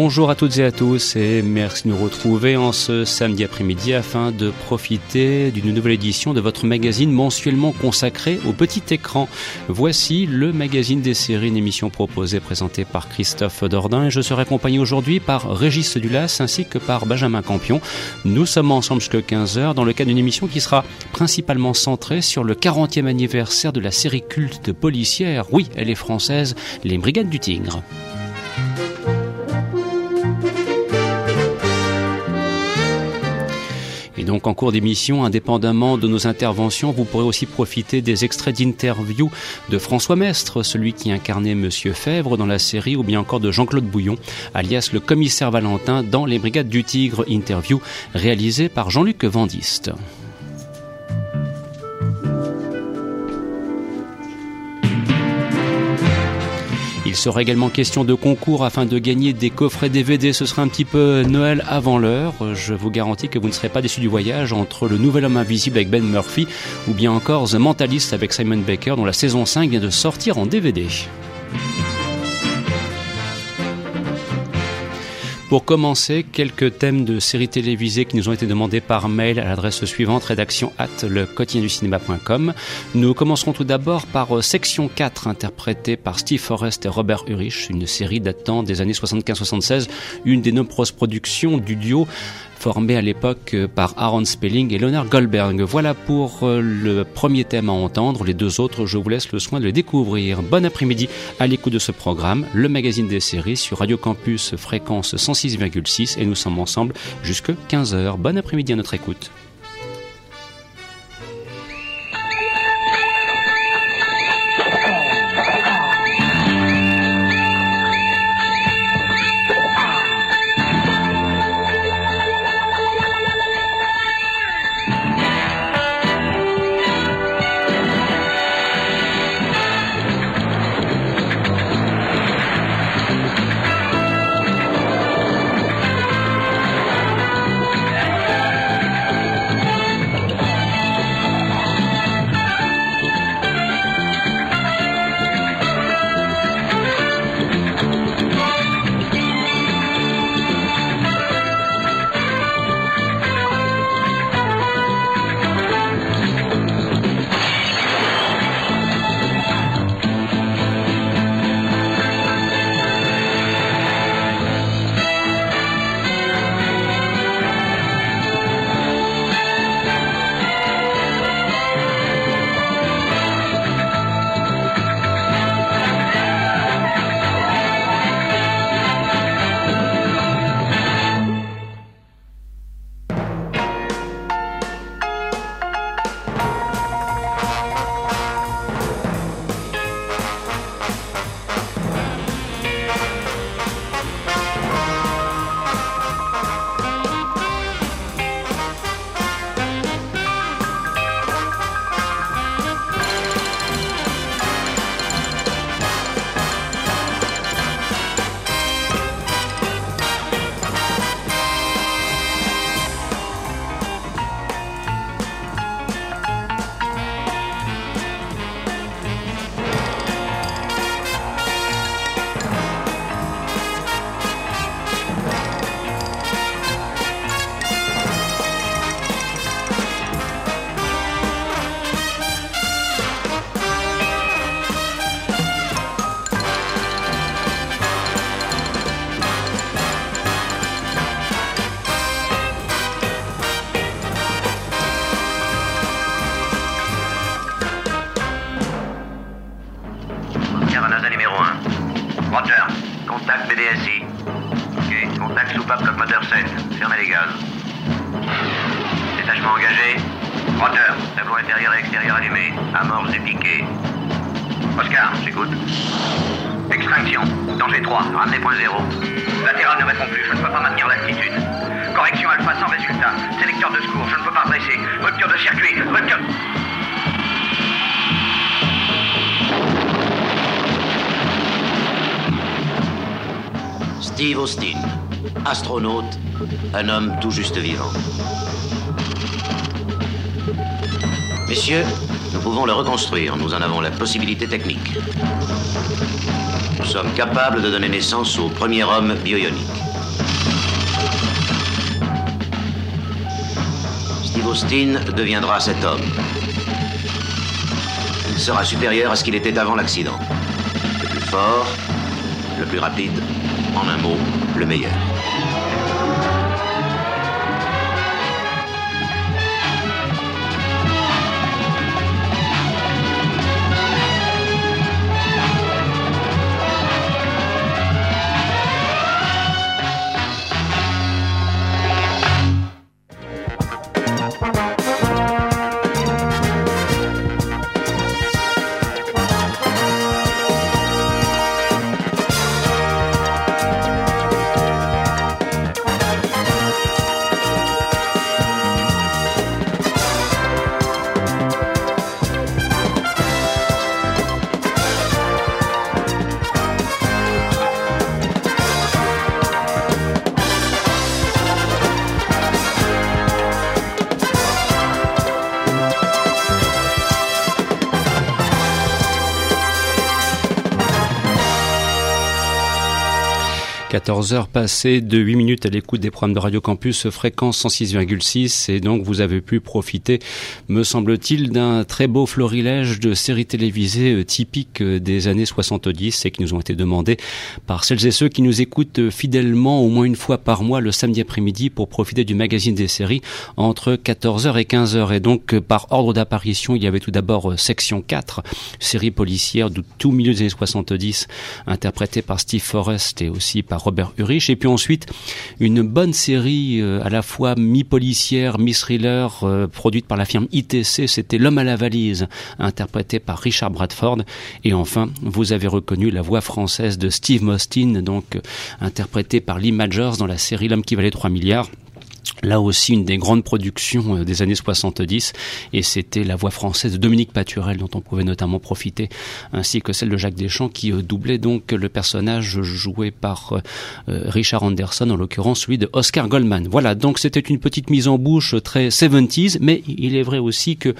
Bonjour à toutes et à tous et merci de nous retrouver en ce samedi après-midi afin de profiter d'une nouvelle édition de votre magazine mensuellement consacré au petit écran. Voici le magazine des séries, une émission proposée présentée par Christophe Dordain et je serai accompagné aujourd'hui par Régis Dulas ainsi que par Benjamin Campion. Nous sommes ensemble jusqu'à 15h dans le cadre d'une émission qui sera principalement centrée sur le 40e anniversaire de la série culte policière. Oui, elle est française, Les Brigades du Tigre. Donc en cours d'émission, indépendamment de nos interventions, vous pourrez aussi profiter des extraits d'interviews de François Mestre, celui qui incarnait Monsieur Fèvre dans la série, ou bien encore de Jean-Claude Bouillon, alias le commissaire Valentin dans Les Brigades du Tigre, interview réalisée par Jean-Luc Vandiste. Il sera également question de concours afin de gagner des coffrets DVD. Ce sera un petit peu Noël avant l'heure. Je vous garantis que vous ne serez pas déçus du voyage entre Le Nouvel Homme Invisible avec Ben Murphy ou bien encore The Mentalist avec Simon Baker dont la saison 5 vient de sortir en DVD. Pour commencer, quelques thèmes de séries télévisées qui nous ont été demandés par mail à l'adresse suivante, rédaction at le. Nous commencerons tout d'abord par euh, Section 4, interprétée par Steve Forrest et Robert Urich, une série datant des années 75-76, une des nombreuses productions du duo formé à l'époque euh, par Aaron Spelling et Leonard Goldberg. Voilà pour euh, le premier thème à entendre. Les deux autres, je vous laisse le soin de les découvrir. Bon après-midi à l'écoute de ce programme, le magazine des séries sur Radio Campus fréquence 106,6 et nous sommes ensemble jusque 15h. Bon après-midi à notre écoute. Austin, astronaute, un homme tout juste vivant. Messieurs, nous pouvons le reconstruire, nous en avons la possibilité technique. Nous sommes capables de donner naissance au premier homme bioionique. Steve Austin deviendra cet homme. Il sera supérieur à ce qu'il était avant l'accident. Le plus fort, le plus rapide, en un mot, le meilleur. 14 heures passées de 8 minutes à l'écoute des programmes de Radio Campus fréquence 106,6 et donc vous avez pu profiter, me semble-t-il, d'un très beau florilège de séries télévisées euh, typiques euh, des années 70 et qui nous ont été demandées par celles et ceux qui nous écoutent fidèlement au moins une fois par mois le samedi après-midi pour profiter du magazine des séries entre 14h et 15h. Et donc euh, par ordre d'apparition, il y avait tout d'abord Section 4, série policière de tout milieu des années 70, interprétée par Steve Forrest et aussi par Robert Et puis ensuite, une bonne série euh, à la fois mi-policière, mi-thriller, euh, produite par la firme ITC, c'était L'homme à la valise, interprété par Richard Bradford. Et enfin, vous avez reconnu la voix française de Steve Mostyn, donc euh, interprété par Lee Majors dans la série L'homme qui valait 3 milliards. Là aussi, une des grandes productions euh, des années 70, et c'était la voix française de Dominique Paturel, dont on pouvait notamment profiter, ainsi que celle de Jacques Deschamps, qui euh, doublait donc le personnage joué par euh, Richard Anderson, en l'occurrence celui de Oscar Goldman. Voilà, donc c'était une petite mise en bouche très 70s, mais il est vrai aussi que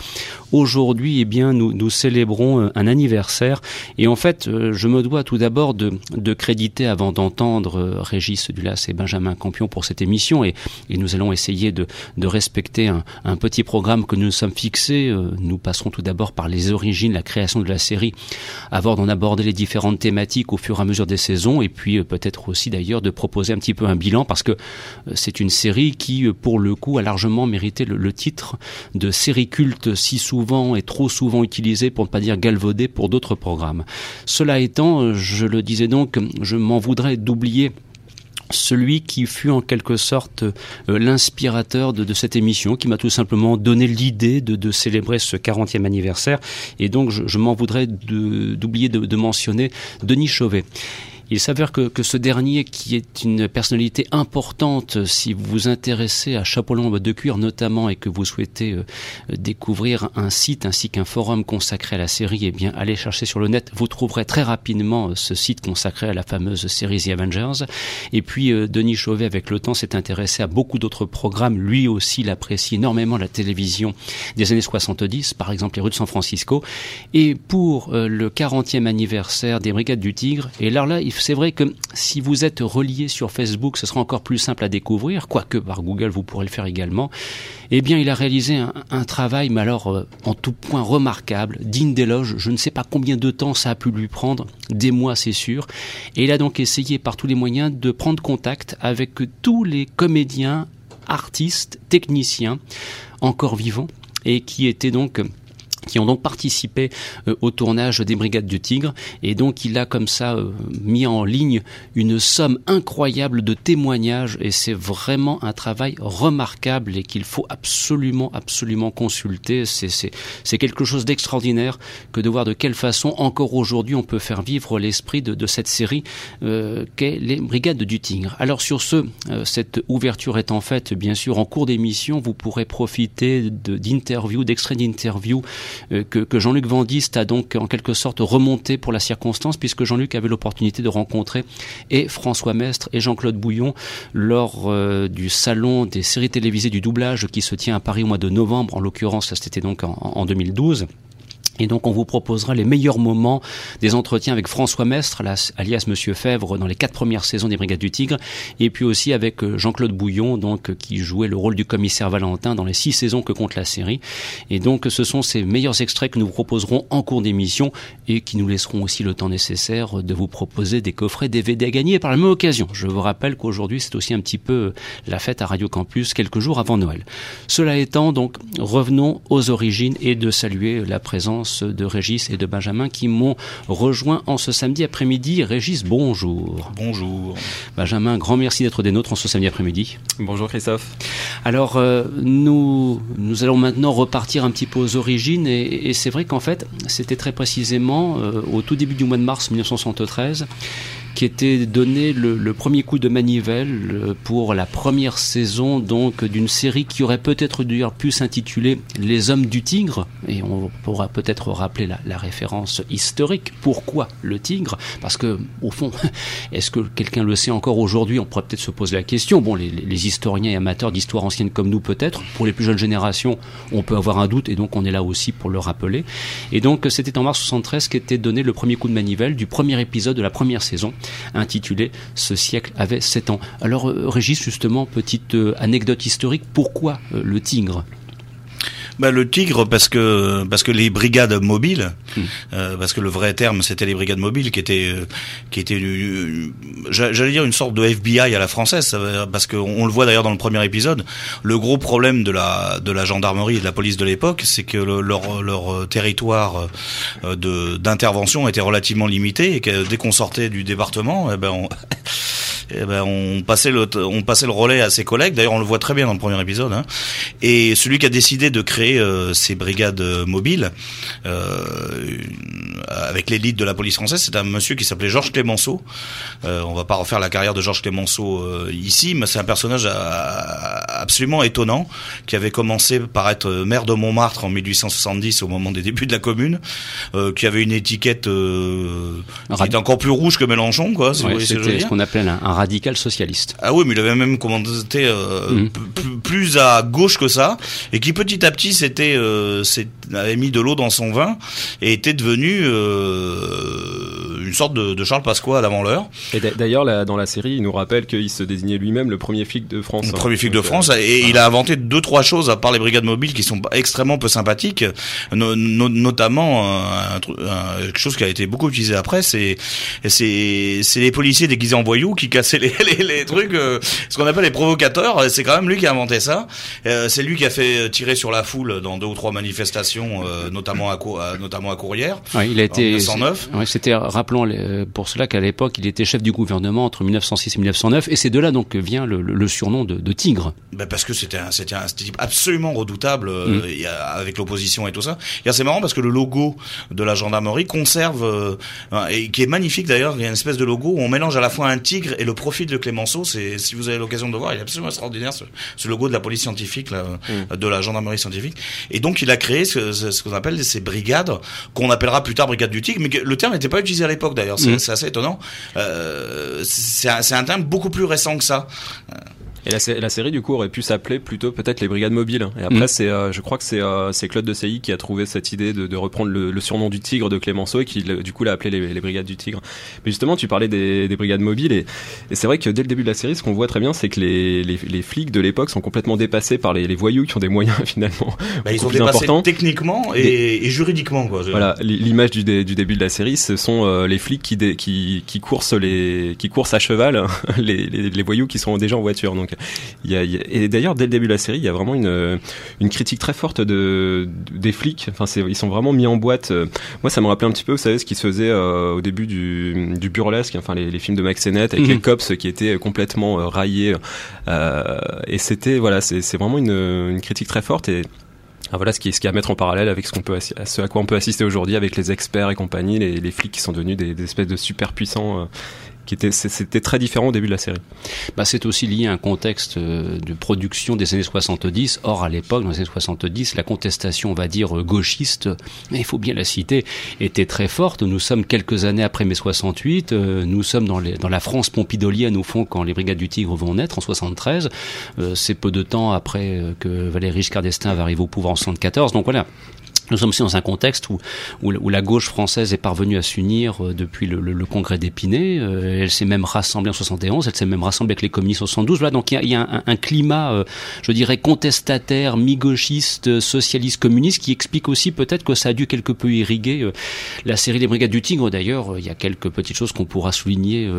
aujourd'hui, eh bien, nous, nous célébrons un anniversaire, et en fait, je me dois tout d'abord de, de créditer, avant d'entendre Régis Dulas et Benjamin Campion pour cette émission, et, et nous allons essayer de, respecter un, petit programme que nous nous sommes fixés. Euh, nous passerons tout d'abord par les origines, la création de la série, avant d'en aborder les différentes thématiques au fur et à mesure des saisons, et puis euh, peut-être aussi d'ailleurs de proposer un petit peu un bilan, parce que euh, c'est une série qui, pour le coup, a largement mérité le, titre de série culte si souvent et trop souvent utilisé, pour ne pas dire galvaudé, pour d'autres programmes. Cela étant, je le disais donc, je m'en voudrais d'oublier celui qui fut en quelque sorte euh, l'inspirateur de, cette émission, qui m'a tout simplement donné l'idée de, célébrer ce 40e anniversaire. Et donc, je, m'en voudrais d'oublier de, de, mentionner Denis Chauvet. Il s'avère que, que, ce dernier, qui est une personnalité importante, si vous vous intéressez à Chapeau de cuir notamment et que vous souhaitez euh, découvrir un site ainsi qu'un forum consacré à la série, eh bien, allez chercher sur le net. Vous trouverez très rapidement euh, ce site consacré à la fameuse série The Avengers. Et puis, euh, Denis Chauvet, avec le temps, s'est intéressé à beaucoup d'autres programmes. Lui aussi, il apprécie énormément la télévision des années 70, par exemple les rues de San Francisco. Et pour le 40e anniversaire des Brigades du Tigre, et là, là, il c'est vrai que si vous êtes relié sur Facebook, ce sera encore plus simple à découvrir, quoique par Google vous pourrez le faire également. Eh bien, il a réalisé un, travail, mais alors euh, en tout point remarquable, digne d'éloge. Je ne sais pas combien de temps ça a pu lui prendre, des mois c'est sûr. Et il a donc essayé par tous les moyens de prendre contact avec tous les comédiens, artistes, techniciens encore vivants et qui étaient donc qui ont donc participé euh, au tournage des Brigades du Tigre. Et donc il a comme ça euh, mis en ligne une somme incroyable de témoignages et c'est vraiment un travail remarquable et qu'il faut absolument, absolument consulter. C'est quelque chose d'extraordinaire que de voir de quelle façon encore aujourd'hui on peut faire vivre l'esprit de, de, cette série euh, qu'est les Brigades du Tigre. Alors sur ce, euh, cette ouverture est en fait bien sûr en cours d'émission, vous pourrez profiter d'interviews, d'extraits d'interviews euh, que, Jean-Luc Vandiste a donc en quelque sorte remonté pour la circonstance, puisque Jean-Luc avait l'opportunité de rencontrer et François Mestre et Jean-Claude Bouillon lors euh, du salon des séries télévisées du doublage qui se tient à Paris au mois de novembre, en l'occurrence c'était donc en 2012. Et donc on vous proposera les meilleurs moments des entretiens avec François Mestre, alias Monsieur Fèvre, dans les quatre premières saisons des Brigades du Tigre, et puis aussi avec euh, Jean-Claude Bouillon, donc qui jouait le rôle du commissaire Valentin dans les six saisons que compte la série. Et donc ce sont ces meilleurs extraits que nous vous proposerons en cours d'émission et qui nous laisseront aussi le temps nécessaire de vous proposer des coffrets DVD à gagner par la même occasion. Je vous rappelle qu'aujourd'hui c'est aussi un petit peu la fête à Radio Campus quelques jours avant Noël. Cela étant, donc revenons aux origines et de saluer la présence de Régis et de Benjamin qui m'ont rejoint en ce samedi après-midi. Régis, bonjour. Bonjour. Benjamin, grand merci d'être des nôtres en ce samedi après-midi. Bonjour Christophe. Alors, euh, nous, nous allons maintenant repartir un petit peu aux origines et, c'est vrai qu'en fait, c'était très précisément euh, au tout début du mois de mars 1973 qui était donné le, premier coup de manivelle euh, pour la première saison donc d'une série qui aurait peut-être dû pu s'intituler Les Hommes du Tigre et on pourra peut-être rappeler la, référence historique. Pourquoi le tigre? Parce que au fond, est-ce que quelqu'un le sait encore aujourd'hui? On pourrait peut-être se poser la question. Bon, les, les historiens et amateurs d'histoire ancienne comme nous peut-être. Pour les plus jeunes générations, on peut avoir un doute et donc on est là aussi pour le rappeler. Et donc c'était en mars 73 qu'était donné le premier coup de manivelle du premier épisode de la première saison intitulé Ce siècle avait 7 ans. Alors euh, Régis, justement, petite euh, anecdote historique, pourquoi euh, le tigre? Bah, le tigre parce que parce que les brigades mobiles, hmm. euh, parce que le vrai terme c'était les brigades mobiles qui étaient euh, qui étaient euh, j'allais dire une sorte de FBI à la française parce qu'on le voit d'ailleurs dans le premier épisode. Le gros problème de la de la gendarmerie et de la police de l'époque, c'est que leur leur territoire de d'intervention était relativement limité et que dès qu'on sortait du département, eh ben on eh ben, on passait le on passait le relais à ses collègues. D'ailleurs, on le voit très bien dans le premier épisode. Hein. Et celui qui a décidé de créer euh, ces brigades euh, mobiles euh, avec l'élite de la police française, c'est un monsieur qui s'appelait Georges Clémenceau. Euh, on va pas refaire la carrière de Georges Clémenceau ici, mais c'est un personnage absolument étonnant qui avait commencé par être maire de Montmartre en 1870 au moment des débuts de la commune, qui avait une étiquette qui était encore plus rouge que Mélenchon, quoi. c'était ce qu'on appelait un, un radical socialiste. Ah oui, mais il avait même commenté euh, mm. plus à gauche que ça, et qui petit à petit s'était euh, avait mis de l'eau dans son vin et était devenu euh, une sorte de, de Charles Pasqua d'avant l'heure. Et d'ailleurs, dans la série, il nous rappelle qu'il se désignait lui-même le premier flic de France. Le premier flic de France, et il a inventé deux trois choses à part les brigades mobiles qui sont extrêmement peu sympathiques, notamment quelque chose qui a été beaucoup utilisé après, c'est c'est c'est les policiers déguisés en voyous qui cassaient les, les, les trucs, euh, ce qu'on appelle les provocateurs. C'est quand même lui qui a inventé ça. Euh, c'est lui qui a fait tirer sur la foule dans deux ou trois manifestations, euh, notamment à, notamment à Courrières. Ouais, il a été. 1909. Ouais, C'était rappelons pour cela qu'à l'époque il était chef du gouvernement entre 1906 et 1909, et c'est de là donc vient le, le surnom de, de Tigre. Ben parce que c'était un, c'était un type absolument redoutable mm. avec l'opposition et tout ça. Et c'est marrant parce que le logo de la gendarmerie conserve et qui est magnifique d'ailleurs. Il y a une espèce de logo où on mélange à la fois un tigre et le profil de Clémenceau, c'est si vous avez l'occasion de voir, il est absolument extraordinaire ce, logo de la police scientifique, mm. de la gendarmerie scientifique. Et donc il a créé ce, ce, qu'on appelle ces brigades, qu'on appellera plus tard brigade du Tigre, mais le terme n'était pas utilisé à l'époque d'ailleurs. C'est mm. assez étonnant. Euh, c'est un, un terme beaucoup plus récent que ça. Et la, la, série du coup aurait pu s'appeler plutôt peut-être les Brigades Mobiles. Et après, mm. c'est, euh, je crois que c'est, euh, c'est Claude de Sailly qui a trouvé cette idée de, de reprendre le, le, surnom du Tigre de Clémenceau et qui du coup l'a appelé les, les, Brigades du Tigre. Mais justement, tu parlais des, des Brigades Mobiles et, et c'est vrai que dès le début de la série, ce qu'on voit très bien, c'est que les, les, les, flics de l'époque sont complètement dépassés par les, voyous qui ont des moyens finalement. Bah, ils sont dépassés techniquement et, et, juridiquement quoi. Voilà, l'image du, du, début de la série, ce sont euh, les flics qui, qui, qui coursent les, qui coursent à cheval, les, les, voyous qui sont déjà en voiture. Donc il y a, et d'ailleurs, dès le début de la série, il y a vraiment une, une critique très forte de, des flics. Enfin, ils sont vraiment mis en boîte. Moi, ça me rappelait un petit peu, vous savez, ce qui se faisait euh, au début du, du burlesque, enfin les, les films de Max Sennett avec mhm. les cops qui étaient complètement euh, raillés. Euh, et c'était, voilà, c'est vraiment une, une critique très forte et ah, voilà ce qui, est, ce qui est à mettre en parallèle avec ce, qu'on peut, ce à quoi on peut assister aujourd'hui avec les experts et compagnie, les, les flics qui sont devenus des, des espèces de super puissants était c'était très différent au début de la série. Bah, c'est aussi lié à un contexte euh, de production des années 70. Or, à l'époque, dans les années 70, la contestation, on va dire gauchiste, mais il faut bien la citer, était très forte. Nous sommes quelques années après mai 68. Euh, nous sommes dans, la France pompidolienne au fond quand les Brigades du Tigre vont naître en 73. Euh, c'est peu de temps après que Valéry Giscard d'Estaing va arriver au pouvoir en 74. Donc voilà, Nous sommes aussi dans un contexte où, où, la gauche française est parvenue à s'unir euh, depuis le, le, le congrès d'Épinay. Euh, elle s'est même rassemblée en 71, elle s'est même rassemblée avec les communistes en 72. Voilà, donc il y a, il y a un, un, climat, euh, je dirais, contestataire, mi-gauchiste, socialiste, communiste, qui explique aussi peut-être que ça a dû quelque peu irriguer la série des Brigades du Tigre. D'ailleurs, il y a quelques petites choses qu'on pourra souligner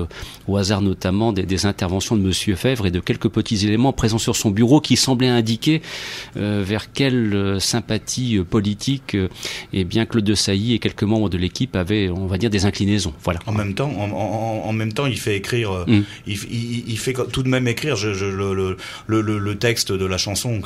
au hasard notamment des, des, interventions de Monsieur Fèvre et de quelques petits éléments présents sur son bureau qui semblaient indiquer vers quelle sympathie politique et eh bien Claude de Sailly et quelques membres de l'équipe avaient, on va dire, des inclinaisons. Voilà. En même temps, en, même temps, il fait écrire, euh, mm. il, fait tout de même écrire je, le, le, texte de la chanson.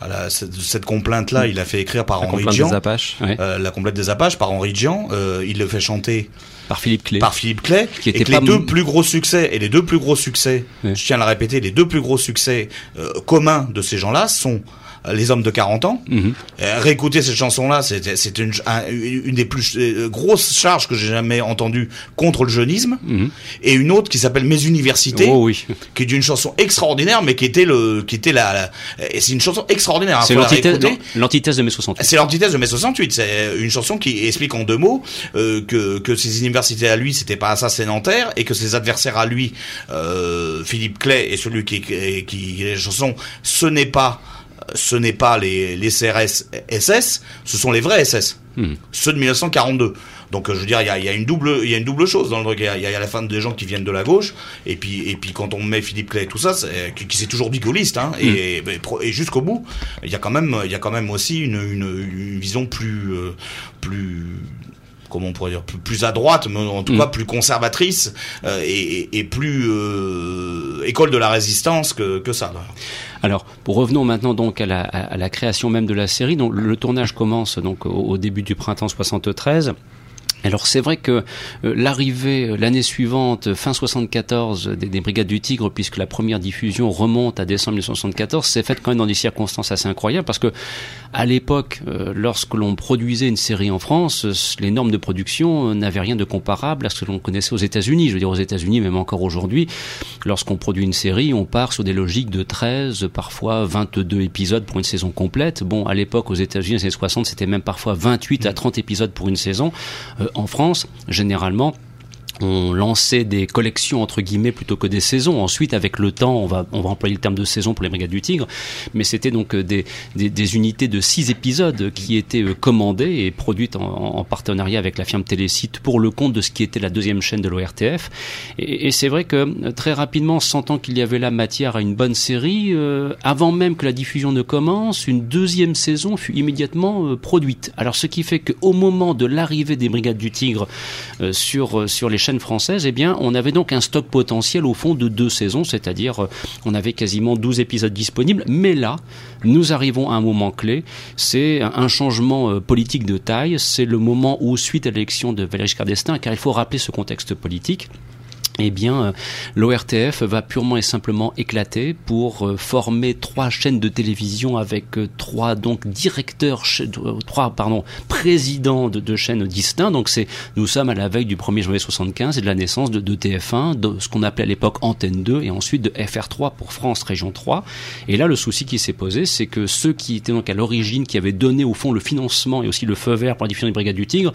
À cette, complainte-là, il a fait écrire par Henri Jean. Des Apaches. Euh, la complète des Apaches par Henri Jean. Euh, il le fait chanter par Philippe Clay. Par Philippe Clay. Qui et les deux plus gros succès, et les deux plus gros succès, je tiens à le répéter, les deux plus gros succès communs de ces gens-là sont euh, les hommes de 40 ans. Euh, réécouter cette chanson-là, c'est une, une des plus euh, grosses charges que j'ai jamais entendues contre le jeunisme. Mhm. Et une autre qui s'appelle Mes universités, oh, oui. qui est une chanson extraordinaire, mais qui était le, qui était la, c'est une chanson extraordinaire. Hein, c'est l'antithèse de mai 68. C'est l'antithèse de mai 68. C'est une chanson qui explique en deux mots que que ses universités à lui, c'était pas assassinateur et que ses adversaires à lui, euh, Philippe Clay et celui qui qui, qui la chanson, ce n'est pas ce n'est pas les, les CRS SS, ce sont les vrais SS, hmm. ceux de 1942. Donc je veux dire, il y a, une double, il y a une double chose dans le truc. Il y, a, la fin des gens qui viennent de la gauche, et puis et puis quand on met Philippe Clay et tout ça, qui, qui c'est toujours bigoliste, hein, et, hmm. et, jusqu'au bout, il y a quand même, il y a quand même aussi une, une, vision plus euh, plus comment on pourrait dire, plus, à droite, mais en tout mm. cas plus conservatrice euh, et, plus euh, école de la résistance que, que ça. Alors, revenons maintenant donc à la, à la, création même de la série. Donc, le tournage commence donc au, au début du printemps 73. Alors c'est vrai que euh, l'arrivée euh, l'année suivante, fin 74, des, des, Brigades du Tigre, puisque la première diffusion remonte à décembre 1974, s'est faite quand même dans des circonstances assez incroyables, parce que à l'époque, euh, lorsque l'on produisait une série en France, les normes de production n'avaient rien de comparable à ce que l'on connaissait aux États-Unis. Je veux dire aux États-Unis, même encore aujourd'hui, lorsqu'on produit une série, on part sur des logiques de 13, parfois 22 épisodes pour une saison complète. Bon, à l'époque, aux États-Unis, les années 60, c'était même parfois 28 à 30 épisodes pour une saison en France, généralement, on lançait des collections entre guillemets plutôt que des saisons. Ensuite, avec le temps, on va on va employer le terme de saison pour les Brigades du Tigre, mais c'était donc euh, des, des, unités de six épisodes qui étaient euh, commandées et produites en, partenariat avec la firme Télésite pour le compte de ce qui était la deuxième chaîne de l'ORTF. Et, c'est vrai que euh, très rapidement, sentant qu'il y avait la matière à une bonne série, avant même que la diffusion ne commence, une deuxième saison fut immédiatement produite. Alors, ce qui fait qu'au moment de l'arrivée des Brigades du Tigre sur sur les chaînes française, eh bien, on avait donc un stock potentiel au fond de deux saisons, c'est-à-dire euh, on avait quasiment 12 épisodes disponibles. Mais là, nous arrivons à un moment clé. C'est un changement euh, politique de taille. C'est le moment où, suite à l'élection de Valéry Giscard d'Estaing, car il faut rappeler ce contexte politique, eh bien, euh, l'ORTF va purement et simplement éclater pour euh, former trois chaînes de télévision avec euh, trois donc directeurs, trois pardon présidents de chaînes distincts. Donc c'est, nous sommes à la veille du 1er juillet 75 et de la naissance de, de TF1, de ce qu'on appelait à l'époque Antenne 2 et ensuite de FR3 pour France Région 3. Et là, le souci qui s'est posé, c'est que ceux qui étaient donc à l'origine, qui avaient donné au fond le financement et aussi le feu vert pour la diffusion des Brigades du Tigre,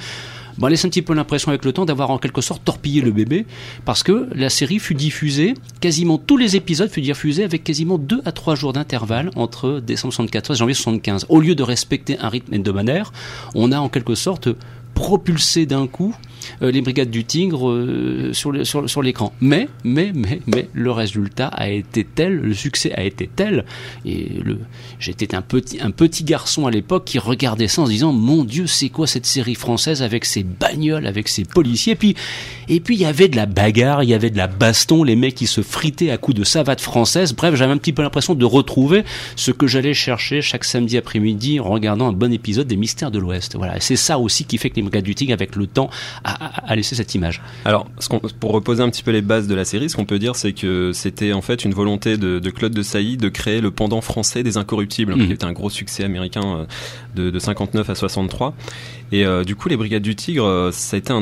bon, laisse un petit peu l'impression avec le temps d'avoir en quelque sorte torpillé le bébé, parce que la série fut diffusée, quasiment tous les épisodes furent diffusés avec quasiment deux à trois jours d'intervalle entre décembre 74 et janvier 75. Au lieu de respecter un rythme hebdomadaire, on a en quelque sorte propulsé d'un coup les brigades du Tigre euh, sur, l'écran. Mais, mais, mais, mais, le résultat a été tel, le succès a été tel, et j'étais un petit, garçon à l'époque qui regardait ça en se disant, mon Dieu, c'est quoi cette série française avec ses bagnoles, avec ses policiers, et puis, et puis il y avait de la bagarre, il y avait de la baston, les mecs qui se fritaient à coups de savates françaises, bref, j'avais un petit peu l'impression de retrouver ce que j'allais chercher chaque samedi après-midi en regardant un bon épisode des Mystères de l'Ouest. Voilà, c'est ça aussi qui fait que les brigades du Tigre, avec le temps, a, laissé cette image. Alors, ce pour reposer un petit peu les bases de la série, ce qu'on peut dire, c'est que c'était en fait une volonté de, Claude de Sailly de créer le pendant français des Incorruptibles, mmh. qui était un gros succès américain de, de 59 à 63. Et euh, du coup, les Brigades du Tigre, euh, ça a été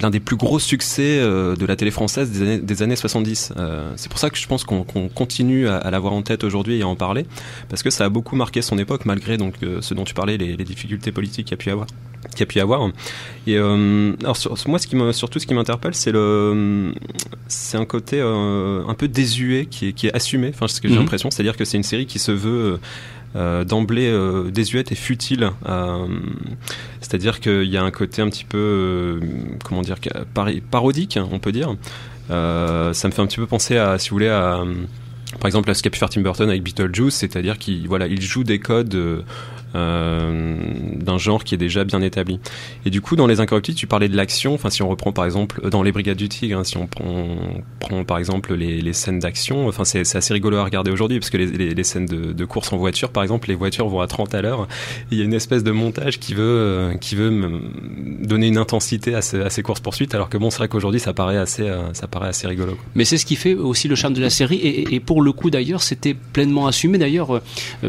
l'un des plus gros succès euh, de la télé française des années, des années 70. c'est pour ça que je pense qu'on continue à, l'avoir en tête aujourd'hui et à en parler, parce que ça a beaucoup marqué son époque, malgré donc ce dont tu parlais, les, les difficultés politiques qu'il y a pu avoir qu'il y a pu avoir. Et alors moi, ce qui surtout ce qui m'interpelle, c'est le, c'est un côté un peu désuet qui est, qui est assumé. Enfin, ce que j'ai mhm. l'impression, c'est-à-dire que c'est une série qui se veut euh, d'emblée euh, désuète et futile. Euh, c'est-à-dire qu'il y a un côté un petit peu, comment dire, parodique, on peut dire. ça me fait un petit peu penser à, si vous voulez, à par exemple à ce qu'a pu faire Tim Burton avec Beetlejuice, c'est-à-dire qu'il voilà, il joue des codes euh, d'un genre qui est déjà bien établi. Et du coup, dans les Incorruptibles, tu parlais de l'action. Enfin, si on reprend par exemple euh, dans les Brigades du Tigre, hein, si on prend, par exemple les, scènes d'action, enfin c'est assez rigolo à regarder aujourd'hui parce que les, scènes de, de, course en voiture, par exemple, les voitures vont à 30 à l'heure. Il y a une espèce de montage qui veut euh, qui veut donner une intensité à, ces courses poursuites, alors que bon, c'est vrai qu'aujourd'hui ça paraît assez ça assez rigolo. Mais c'est ce qui fait aussi le charme de la série et, et pour le coup d'ailleurs, c'était pleinement assumé d'ailleurs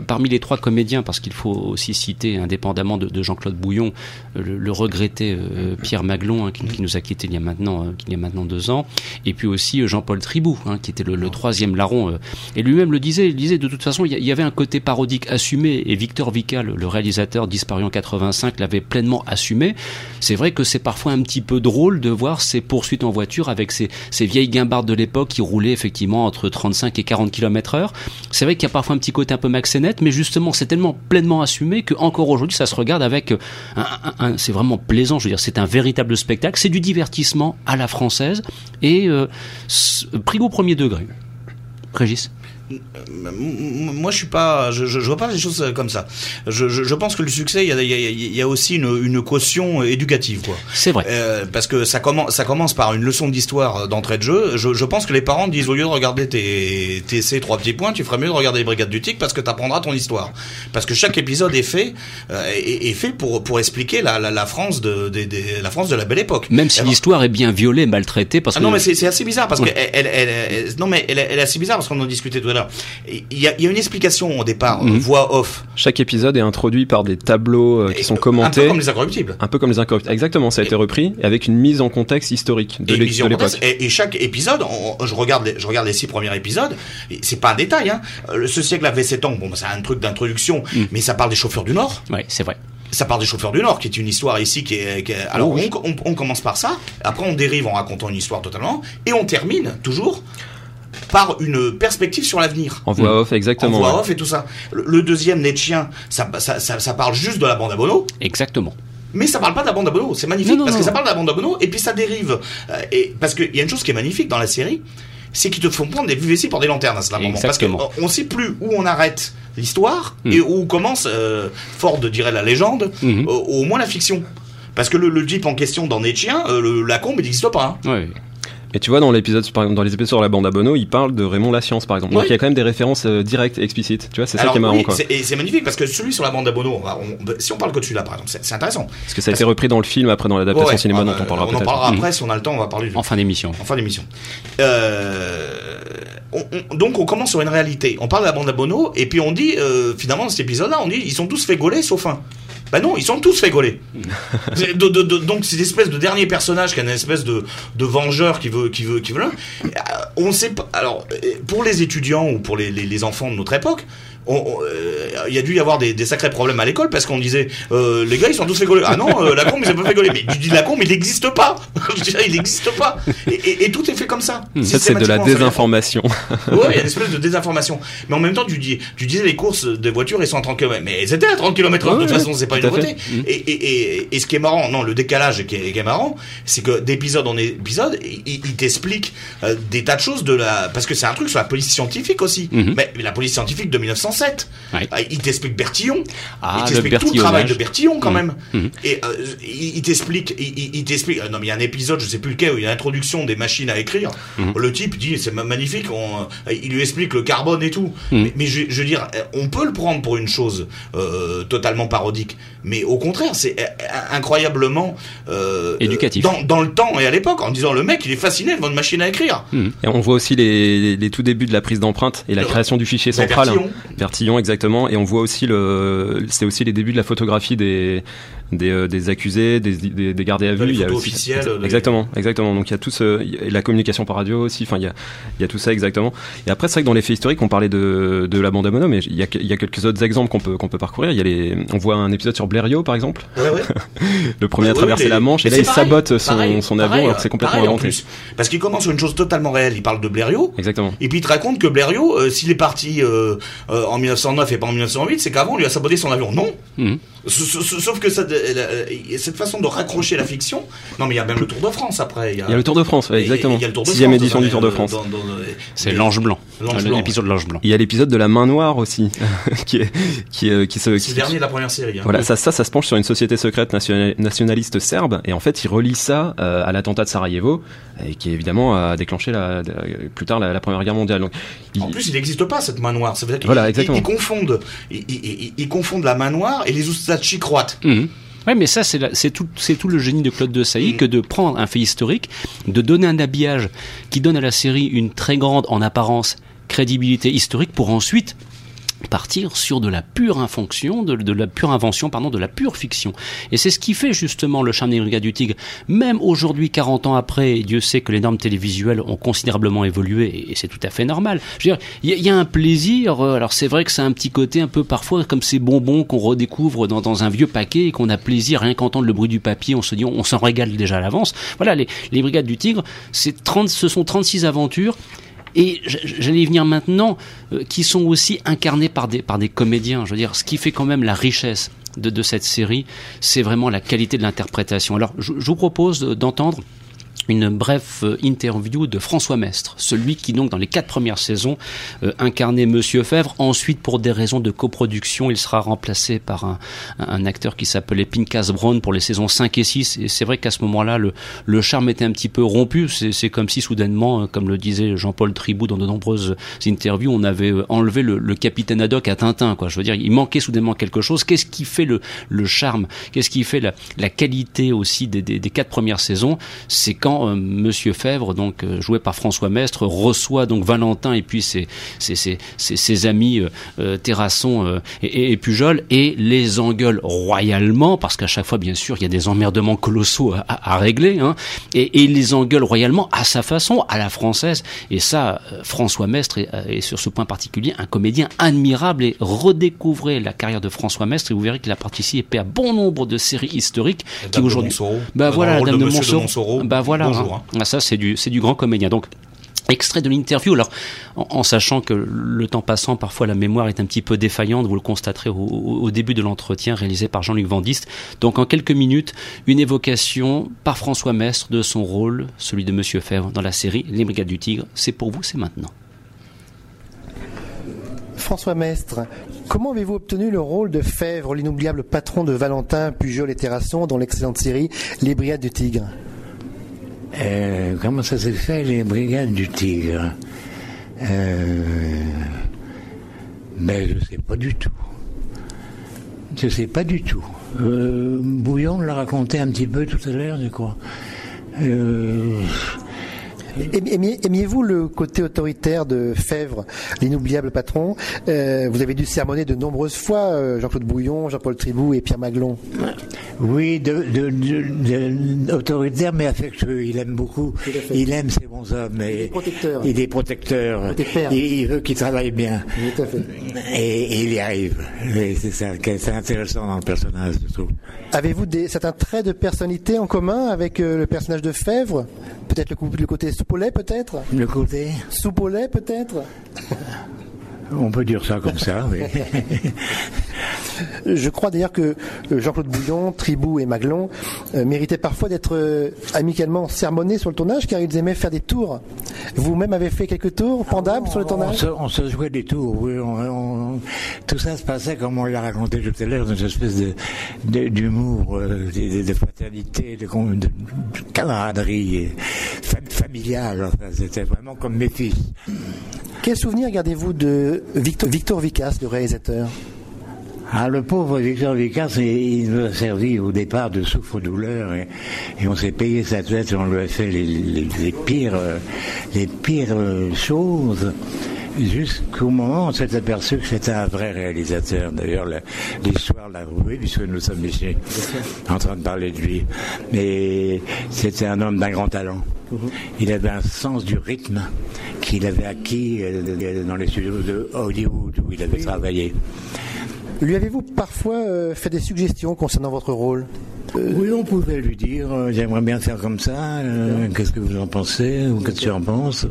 parmi les trois comédiens parce qu'il faut aussi citer, indépendamment de, Jean-Claude Bouillon, le, regretté euh, Pierre Maglon, hein, qui, nous a quitté il y a maintenant, euh, il y a maintenant deux ans, et puis aussi euh, Jean-Paul Tribou, hein, qui était le, troisième larron. et lui-même le disait, il disait de toute façon, il y, avait un côté parodique assumé, et Victor Vical, le réalisateur disparu en 85, l'avait pleinement assumé. C'est vrai que c'est parfois un petit peu drôle de voir ces poursuites en voiture avec ces, vieilles guimbardes de l'époque qui roulaient effectivement entre 35 et 40 km heure. C'est vrai qu'il y a parfois un petit côté un peu maxénette, mais justement, c'est tellement pleinement assumé que encore aujourd'hui, ça se regarde avec euh, un, c'est vraiment plaisant. Je veux dire, c'est un véritable spectacle. C'est du divertissement à la française et euh, pris au premier degré. Régis? Moi je suis pas je, je, vois pas les choses comme ça. Je, je, pense que le succès il y a, y a, aussi une, une, caution éducative quoi. C'est vrai. Euh, parce que ça commence ça commence par une leçon d'histoire d'entrée de jeu. Je, pense que les parents disent au lieu de regarder tes, tes ces trois petits points tu ferais mieux de regarder les brigades du tic parce que tu apprendras ton histoire. Parce que chaque épisode est fait euh, est, fait pour pour expliquer la, la, la France de, de, la France de la belle époque. Même si l'histoire est bien violée maltraitée parce ah que non mais c'est assez bizarre parce que elle, elle, non mais elle, elle, est assez bizarre parce qu'on en discutait tout à il y, a, une explication au départ, mhm. voix off. Chaque épisode est introduit par des tableaux euh, qui sont commentés. Un peu comme les incorruptibles. Un peu comme les incorruptibles. Exactement, ça a été repris avec une mise en contexte historique de l'époque. Et, chaque épisode, je regarde, les, je regarde les six premiers épisodes. C'est pas un détail. Hein. Ce siècle avait 7 ans. Bon, c'est un truc d'introduction, mhm. mais ça parle des chauffeurs du Nord. Oui, c'est vrai ça parle des chauffeurs du Nord, qui est une histoire ici qui est. alors on, on, on, commence par ça, après on dérive en racontant une histoire totalement, et on termine toujours par une perspective sur l'avenir. En voix off, exactement. En voix off et tout ça. Le, deuxième, Netchien, ça, ça, ça, parle juste de la bande à Bono. Exactement mais ça parle pas de la bande à Bono. C'est magnifique parce que ça parle de la bande à Bono et puis ça dérive. Euh, et parce qu'il y a une chose qui est magnifique dans la série, c'est qu'ils te font prendre des VVC pour des lanternes à ce moment. Parce qu'on sait plus où on arrête l'histoire mm. et où commence, euh, Ford dirait la légende, mm-hmm. au moins la fiction. Parce que le, le jeep en question dans Netchien, euh, la combe, il n'existe pas. Hein. Oui. Et tu vois, dans l'épisode, par exemple, dans les épisodes sur la bande à Bono, il parle de Raymond Science par exemple. Donc il y a quand même des références euh, directes explicites. Tu vois, c'est ça qui est marrant. quoi. Et c'est magnifique parce que celui sur la bande à Bono, si on parle que de celui-là, par exemple, c'est intéressant. Parce que ça a été repris dans le film, après dans l'adaptation cinéma ah, dont on parlera peut-être. On en parlera après, si on a le temps, on va parler du... En fin d'émission. En fin d'émission. Euh, donc on commence sur une réalité. On parle de la bande à Bono, et puis on dit, euh, finalement, dans cet épisode-là, on dit, ils sont tous fait gauler sauf un. Bah non, ils sont tous fait gauler. donc c'est espèce de dernier personnage qui est une espèce de, de vengeur qui veut, qui veut, qui veut. Euh, on sait pas. Alors pour les étudiants ou pour les, les enfants de notre époque, euh, il y a dû y avoir des, des sacrés problèmes à l'école parce qu'on disait euh, les gars ils sont tous fait Ah non, euh, la combe ils ont pas fait Mais tu dis la combe il n'existe pas. il n'existe pas. Et, et, tout est fait comme ça. Hmm. Ça c'est de la désinformation. ouais, il y a une espèce de désinformation. Mais en même temps tu dis, tu disais les courses des voitures ils sont à 30 km. Mais elles étaient à 30 km/h. de toute façon c'est pas une nouveauté. Hmm. Et, et, et, ce qui est marrant, non le décalage qui est, qui est marrant, c'est que d'épisode en épisode il, il t'explique des tas de choses de la parce que c'est un truc sur la police scientifique aussi. Hmm. Mais la police scientifique de 1900 ah, il t'explique Bertillon. Ah, il t'explique tout le travail de Bertillon quand mmh. même. Mmh. Et euh, il, t'explique, il, t'explique. Euh, non, mais il y a un épisode, je sais plus lequel, où il y a l'introduction des machines à écrire. Mmh. Le type dit c'est magnifique. Euh, il lui explique le carbone et tout. Mais, je, veux dire, on peut le prendre pour une chose totalement parodique. Mais au contraire, c'est euh, incroyablement euh, éducatif dans, dans, le temps et à l'époque, en disant le mec, il est fasciné devant une machine à écrire. Mmh. Et on voit aussi les, les, tout débuts de la prise d'empreinte et la création du fichier central. Vertillon. Vertillon, exactement. Et on voit aussi le, c'est aussi les débuts de la photographie des des, euh, des accusés, des, des, des, gardés à vue. Il y a aussi, exactement, exactement. Donc il y a tout ce, la communication par radio aussi. Enfin, il y a, il y a tout ça exactement. Et après, c'est vrai que dans les faits historiques, on parlait de, de la bande à mono, mais il y a, il y a quelques autres exemples qu'on peut, qu'on peut parcourir. Il y a les, on voit un épisode sur Blériot, par exemple. Ouais, ouais. le premier à traverser la Manche, et là il pareil, sabote son, pareil, son avion pareil, alors que c'est complètement inventé. Parce qu'il commence sur une chose totalement réelle. Il parle de Blériot. Exactement. Et puis il te raconte que Blériot, euh, s'il est parti euh, euh, en 1909 et pas en 1908, c'est qu'avant on lui a saboté son avion. Non. Mmh. Sauf que ça, cette façon de raccrocher la fiction. Non, mais il y a même le Tour de France après. Il y a, il y a le Tour de France, ouais, exactement. Il y a le Tour de Sixième France, édition du Tour de euh, France. dans- C'est l'ange blanc. L'épisode de l'ange blanc. Il y a l'épisode de la main noire aussi, qui est, qui, est- qui se, C'est qui- le dernier de la première série. hein. Voilà, ça, ça, ça se penche sur une société secrète nationa- nationaliste serbe, et en fait, il relie ça euh, à l'attentat de Sarajevo, et qui évidemment a déclenché la, la- plus tard la, la Première Guerre mondiale. Donc, il- En plus, il n'existe pas cette main noire. Ça veut dire qu'ils Voilà, ils- exactement. ils confondent, ils, confondent la main noire et les Croates. Mhm. Ouais, mais ça, c'est tout, tout le génie de Claude de Sailly Mhm. que de prendre un fait historique, de donner un habillage qui donne à la série une très grande, en apparence, crédibilité historique pour ensuite partir sur de la pure infonction, de, la pure invention, pardon, de la pure fiction. Et c'est ce qui fait justement le charme des du Tigre. Même aujourd'hui, 40 ans après, Dieu sait que les normes télévisuelles ont considérablement évolué, et, c'est tout à fait normal. Je veux dire, il y, a- un plaisir, euh, alors c'est vrai que c'est un petit côté un peu parfois comme ces bonbons qu'on redécouvre dans, un vieux paquet et qu'on a plaisir rien qu'entendre le bruit du papier, on se dit on, s'en régale déjà à l'avance. Voilà, les, les Brigades du Tigre, c'est 30, ce sont 36 aventures et j'allais y venir maintenant, euh, qui sont aussi incarnés par des, par des comédiens. Je veux dire, ce qui fait quand même la richesse de, de cette série, c'est vraiment la qualité de l'interprétation. Alors, je vous propose d'entendre une brève euh, interview de François Mestre, celui qui donc dans les quatre premières saisons euh, incarnait Monsieur Fèvre. Ensuite, pour des raisons de coproduction, il sera remplacé par un, un- acteur qui s'appelait Pincas Brown pour les saisons 5 et 6. Et c'est vrai qu'à ce moment-là, le, le charme était un petit peu rompu. C'est c'est comme si soudainement, euh, comme le disait Jean-Paul Tribou dans de nombreuses interviews, on avait euh, enlevé le, le capitaine Haddock à Tintin. Quoi. Je veux dire, il manquait soudainement quelque chose. Qu'est-ce qui fait le, le charme? Qu'est-ce qui fait la, la qualité aussi des, des, des quatre premières saisons? C'est quand euh, Monsieur Fèvre, donc euh, joué par François Mestre, reçoit donc Valentin et puis ses, ses, ses, ses, ses amis euh, Terrasson et, Pujol et les engueule royalement parce qu'à chaque fois, bien sûr, il y a des emmerdements colossaux à, à- à régler hein, et, et il les engueule royalement à sa façon, à la française. Et ça, François Mestre est, est sur ce point particulier un comédien admirable et redécouvrez la carrière de François Mestre et vous verrez qu'il a participé à bon nombre de séries historiques La qui aujourd'hui bah Dans voilà la dame de, Montsoreau. Bah voilà Bonjour, hein. hein. Ah, ça c'est du c'est du grand comédien donc Extrait de l'interview, alors en, en sachant que le temps passant, parfois la mémoire est un petit peu défaillante, vous le constaterez au, au- au début de l'entretien réalisé par Jean-Luc Vandiste. Donc en quelques minutes, une évocation par François Mestre de son rôle, celui de Monsieur Fèvre dans la série Les Brigades du Tigre. C'est pour vous, c'est maintenant. François Mestre, comment avez-vous obtenu le rôle de Fèvre, l'inoubliable patron de Valentin, Pujol et Terrasson dans l'excellente série Les Brigades du Tigre? Euh, comment ça s'est fait, les brigades du Tigre? Euh, Ben, je sais pas du tout. Je sais pas du tout. Euh, Bouillon l'a raconté un petit peu tout à l'heure, je crois. Euh, aimiez- Aimiez-vous le côté autoritaire de Fèvre, l'inoubliable patron? Euh, Vous avez dû sermonner de nombreuses fois euh, Jean-Claude Bouillon, Jean-Paul Tribou et Pierre Maglon. oui, de, de- de- de- autoritaire mais affectueux. Il aime beaucoup. Il aime ses bons hommes. Et, Il est protecteur. Il est protecteur. Il, il veut qu'ils travaillent bien. Tout à fait. Et, et il y arrive. Et c'est ça intéressant dans le personnage, je trouve. Avez-vous des, certains traits de personnalité en commun avec euh, le personnage de Fèvre? Peut-être le, le côté soupe au lait, peut-être Le côté Soupe au lait, peut-être On peut dire ça comme ça, oui. Je crois d'ailleurs que euh, Jean-Claude Bouillon, Tribou et Maglon euh, méritaient parfois d'être euh, amicalement sermonnés sur le tournage car ils aimaient faire des tours. Vous-même avez fait quelques tours pendables sur le on, tournage se, on se jouait des tours, oui. on- on- tout ça se passait comme on l'a raconté tout à l'heure, dans une espèce de- d'humour, de, de- de fraternité, de, camaraderie familiale. Enfin, c'était vraiment comme mes fils. Quel souvenir gardez-vous de Victor, Victor Vicas, le réalisateur? Ah, le pauvre Victor Vicas, il nous a servi au départ de souffre-douleur et, et, on s'est payé sa tête et on lui a fait les, les, les pires, les pires choses jusqu'au moment où on s'est aperçu que c'était un vrai réalisateur. D'ailleurs, l'histoire l'a prouvé puisque nous sommes ici en train de parler de lui. Mais c'était un homme d'un grand talent. Il avait un sens du rythme qu'il avait acquis euh, dans les studios de Hollywood où il avait travaillé. Lui avez-vous parfois euh, fait des suggestions concernant votre rôle? Euh, oui, on pouvait lui dire euh, j'aimerais bien faire comme ça. Qu'est-ce que vous en pensez ou qu'est-ce que tu en penses?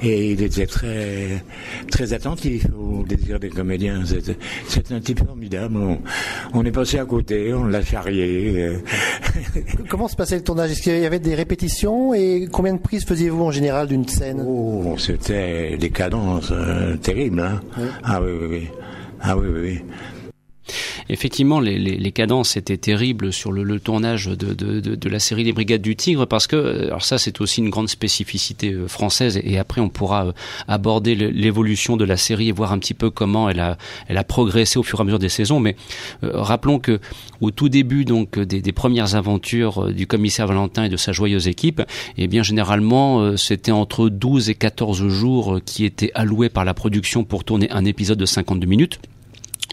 Et il était très très attentif au désir des comédiens. C'est un type formidable. On, est passé à côté, on l'a charrié. Comment se passait le tournage? Est-ce qu'il y avait des répétitions? Et combien de prises faisiez-vous en général d'une scène? Oh, c'était des cadences terribles. Hein ah oui, oui, oui. Ah oui, oui, oui effectivement, les, cadences étaient terribles sur le, tournage de, la série Les Brigades du Tigre, parce que, euh, ça, c'est aussi une grande spécificité euh, française, et, après, on pourra euh, aborder l'évolution de la série et voir un petit peu comment elle a, progressé au fur et à mesure des saisons. Mais rappelons que au tout début donc des, premières aventures du commissaire Valentin et de sa joyeuse équipe, eh généralement c'était entre 12 et 14 jours qui étaient alloués par la production pour tourner un épisode de 52 minutes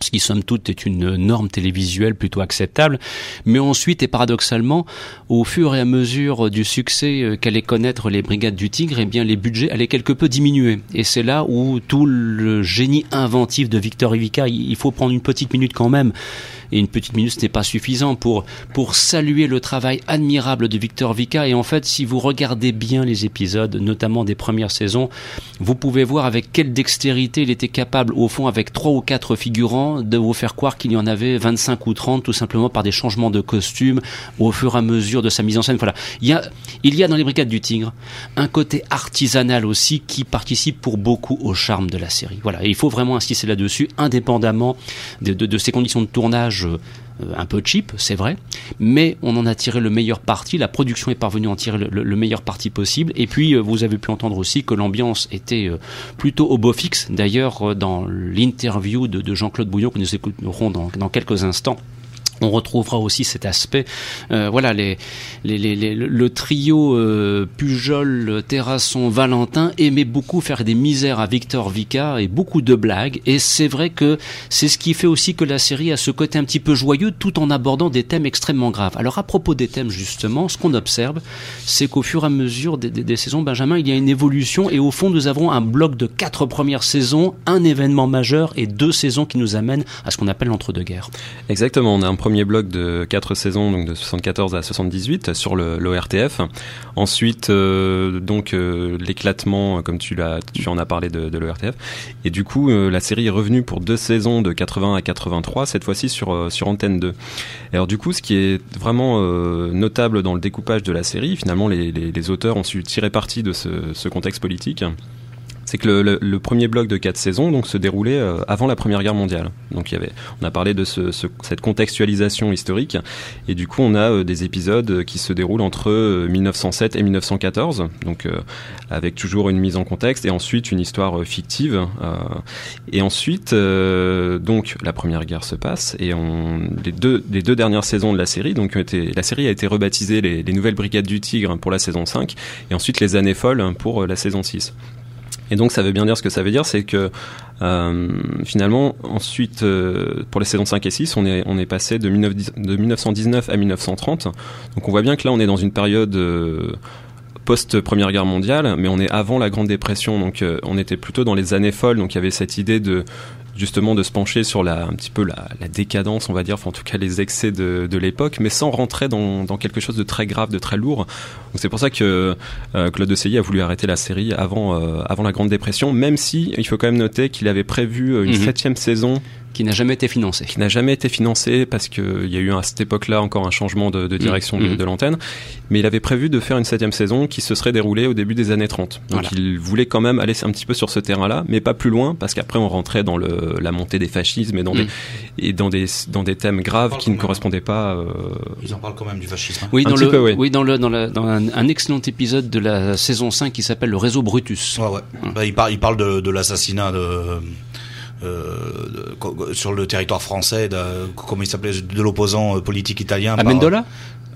ce qui somme toute est une norme télévisuelle plutôt acceptable, mais ensuite et paradoxalement, au fur et à mesure du succès euh, qu'allaient connaître les brigades du Tigre, eh bien les budgets allaient quelque peu diminuer. Et c'est là où tout le génie inventif de Victor Ivica, il faut prendre une petite minute quand même et une petite minute ce n'est pas suffisant pour pour saluer le travail admirable de Victor Vica. Et en fait si vous regardez bien les épisodes notamment des premières saisons vous pouvez voir avec quelle dextérité il était capable au fond avec trois ou quatre figurants de vous faire croire qu'il y en avait 25 ou 30 tout simplement par des changements de costumes au fur et à mesure de sa mise en scène. Voilà. Il y a il y a dans les brigades du tigre un côté artisanal aussi qui participe pour beaucoup au charme de la série. Voilà. Et il faut vraiment insister là-dessus indépendamment de, de, de ces conditions de tournage euh, un peu cheap, c'est vrai, mais on en a tiré le meilleur parti, la production est parvenue à en tirer le, meilleur parti possible, et puis euh, vous avez pu entendre aussi que l'ambiance était euh, plutôt au beau fixe, d'ailleurs dans l'interview de, Jean-Claude Bouillon que nous écouterons dans quelques instants, on retrouvera aussi cet aspect. Euh, voilà, les, le trio euh, Pujol, Terrasson, Valentin aimait beaucoup faire des misères à Victor Vica et beaucoup de blagues. Et c'est vrai que c'est ce qui fait aussi que la série a ce côté un petit peu joyeux tout en abordant des thèmes extrêmement graves. Alors à propos des thèmes justement, ce qu'on observe, c'est qu'au fur et à mesure des, des, des, saisons, Benjamin, il y a une évolution et au fond nous avons un bloc de quatre premières saisons, un événement majeur et deux saisons qui nous amènent à ce qu'on appelle l'entre-deux-guerres. Exactement, on a un premier bloc de quatre saisons, donc de 74 à 78 sur l'ORTF. Ensuite, euh, donc euh, l'éclatement, comme tu en as parlé de, l'ORTF. Et du coup, euh, la série est revenue pour deux saisons de 80 à 83, cette fois-ci sur sur Antenne 2. alors du coup, ce qui est vraiment notable dans le découpage de la série, finalement, les, auteurs ont su tirer parti de ce contexte politique c'est que le, premier bloc de quatre saisons donc se déroulait euh, avant la Première Guerre mondiale. Donc il y avait, on a parlé de ce, ce, cette contextualisation historique, et du coup on a euh, des épisodes qui se déroulent entre 1907 euh, et 1914, donc avec toujours une mise en contexte et ensuite une histoire fictive. et ensuite donc la Première Guerre se passe et les deux dernières saisons de la série donc été, la série a été rebaptisée les, les Nouvelles Brigades du Tigre pour la saison 5 et ensuite les Années Folles pour la saison 6. Et donc ça veut bien dire ce que ça veut dire, c'est que euh, finalement, ensuite, euh, pour les saisons 5 et 6, on est, on est passé de, 19, de 1919 à 1930. Donc on voit bien que là, on est dans une période... Euh, post-première guerre mondiale, mais on est avant la Grande Dépression, donc on était plutôt dans les années folles, donc il y avait cette idée de justement de se pencher sur la, un petit peu la, la décadence, on va dire, enfin, en tout cas les excès de, de l'époque, mais sans rentrer dans, dans, quelque chose de très grave, de très lourd. C'est pour ça que euh, Claude Desailly a voulu arrêter la série avant, euh, avant la Grande Dépression, même si il faut quand même noter qu'il avait prévu euh, une mmh. septième saison qui n'a jamais été financé. Qui n'a jamais été financé parce qu'il y a eu à cette époque-là encore un changement de, de direction mmh. de, de l'antenne. Mais il avait prévu de faire une septième saison qui se serait déroulée au début des années 30. Donc voilà. il voulait quand même aller un petit peu sur ce terrain-là, mais pas plus loin parce qu'après on rentrait dans le, la montée des fascismes et dans, mmh. des, et dans, des, dans des thèmes graves qui ne correspondaient pas. Euh... Ils en parlent quand même du fascisme. Hein. Oui, dans, le, peu, oui. oui, dans, le, dans, la, dans un, un, excellent épisode de la saison 5 qui s'appelle Le réseau Brutus. Ouais, ouais. Mmh. Bah, il, par, il parle de, de l'assassinat euh, de- sur le territoire français, de, comment il s'appelait, de l'opposant euh, politique italien. par- Amendola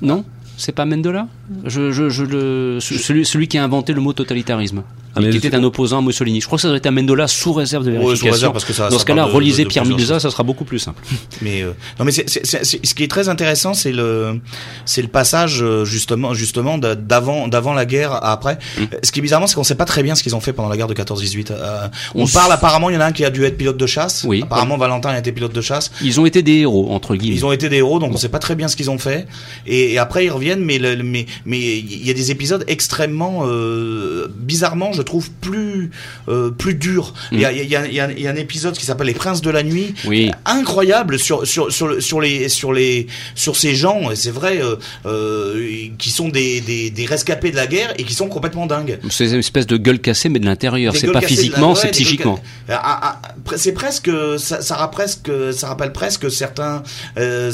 Non C'est pas Amendola je, je, je le, ce- celui, celui qui a inventé le mot totalitarisme. Ah, mais qui était un opposant à Mussolini. Je crois que ça doit être Amendola sous réserve de Ouais, vérification. sous réserve, parce que ça- Dans ça ce cas-là, relisez de- de Pierre Milza, ça sera beaucoup plus simple. Mais euh, non, mais c'est, ce qui est très intéressant, c'est le, c'est le passage euh, justement, justement d'avant, d'avant la guerre à après. Euh, Ce qui est bizarrement, c'est qu'on sait pas très bien ce qu'ils ont fait pendant la guerre de 14-18. Euh, on, On parle apparemment, il y en a un qui a dû être pilote de chasse. Oui. Apparemment, Valentin a été pilote de chasse. Ils ont été des héros, entre guillemets. Ils ont été des héros, donc on sait pas très bien ce qu'ils ont fait. Et, et après ils reviennent, mais le- mais mais il y a des épisodes extrêmement euh, bizarrement, je trouve plus euh, plus durs. Il y, a, il y, a, y, a, il y a un épisode qui s'appelle Les Princes de la nuit, Oui. incroyable sur sur sur, le- sur les sur les sur ces gens. Et c'est vrai euh, qui sont des, des des rescapés de la guerre et qui sont complètement dingues. C'est une espèce de gueule cassée, mais de l'intérieur. C'est pas physiquement, c'est psychiquement. Ah, ah, ah, C'est presque, ça, ça, rappelle presque, ça rappelle presque certains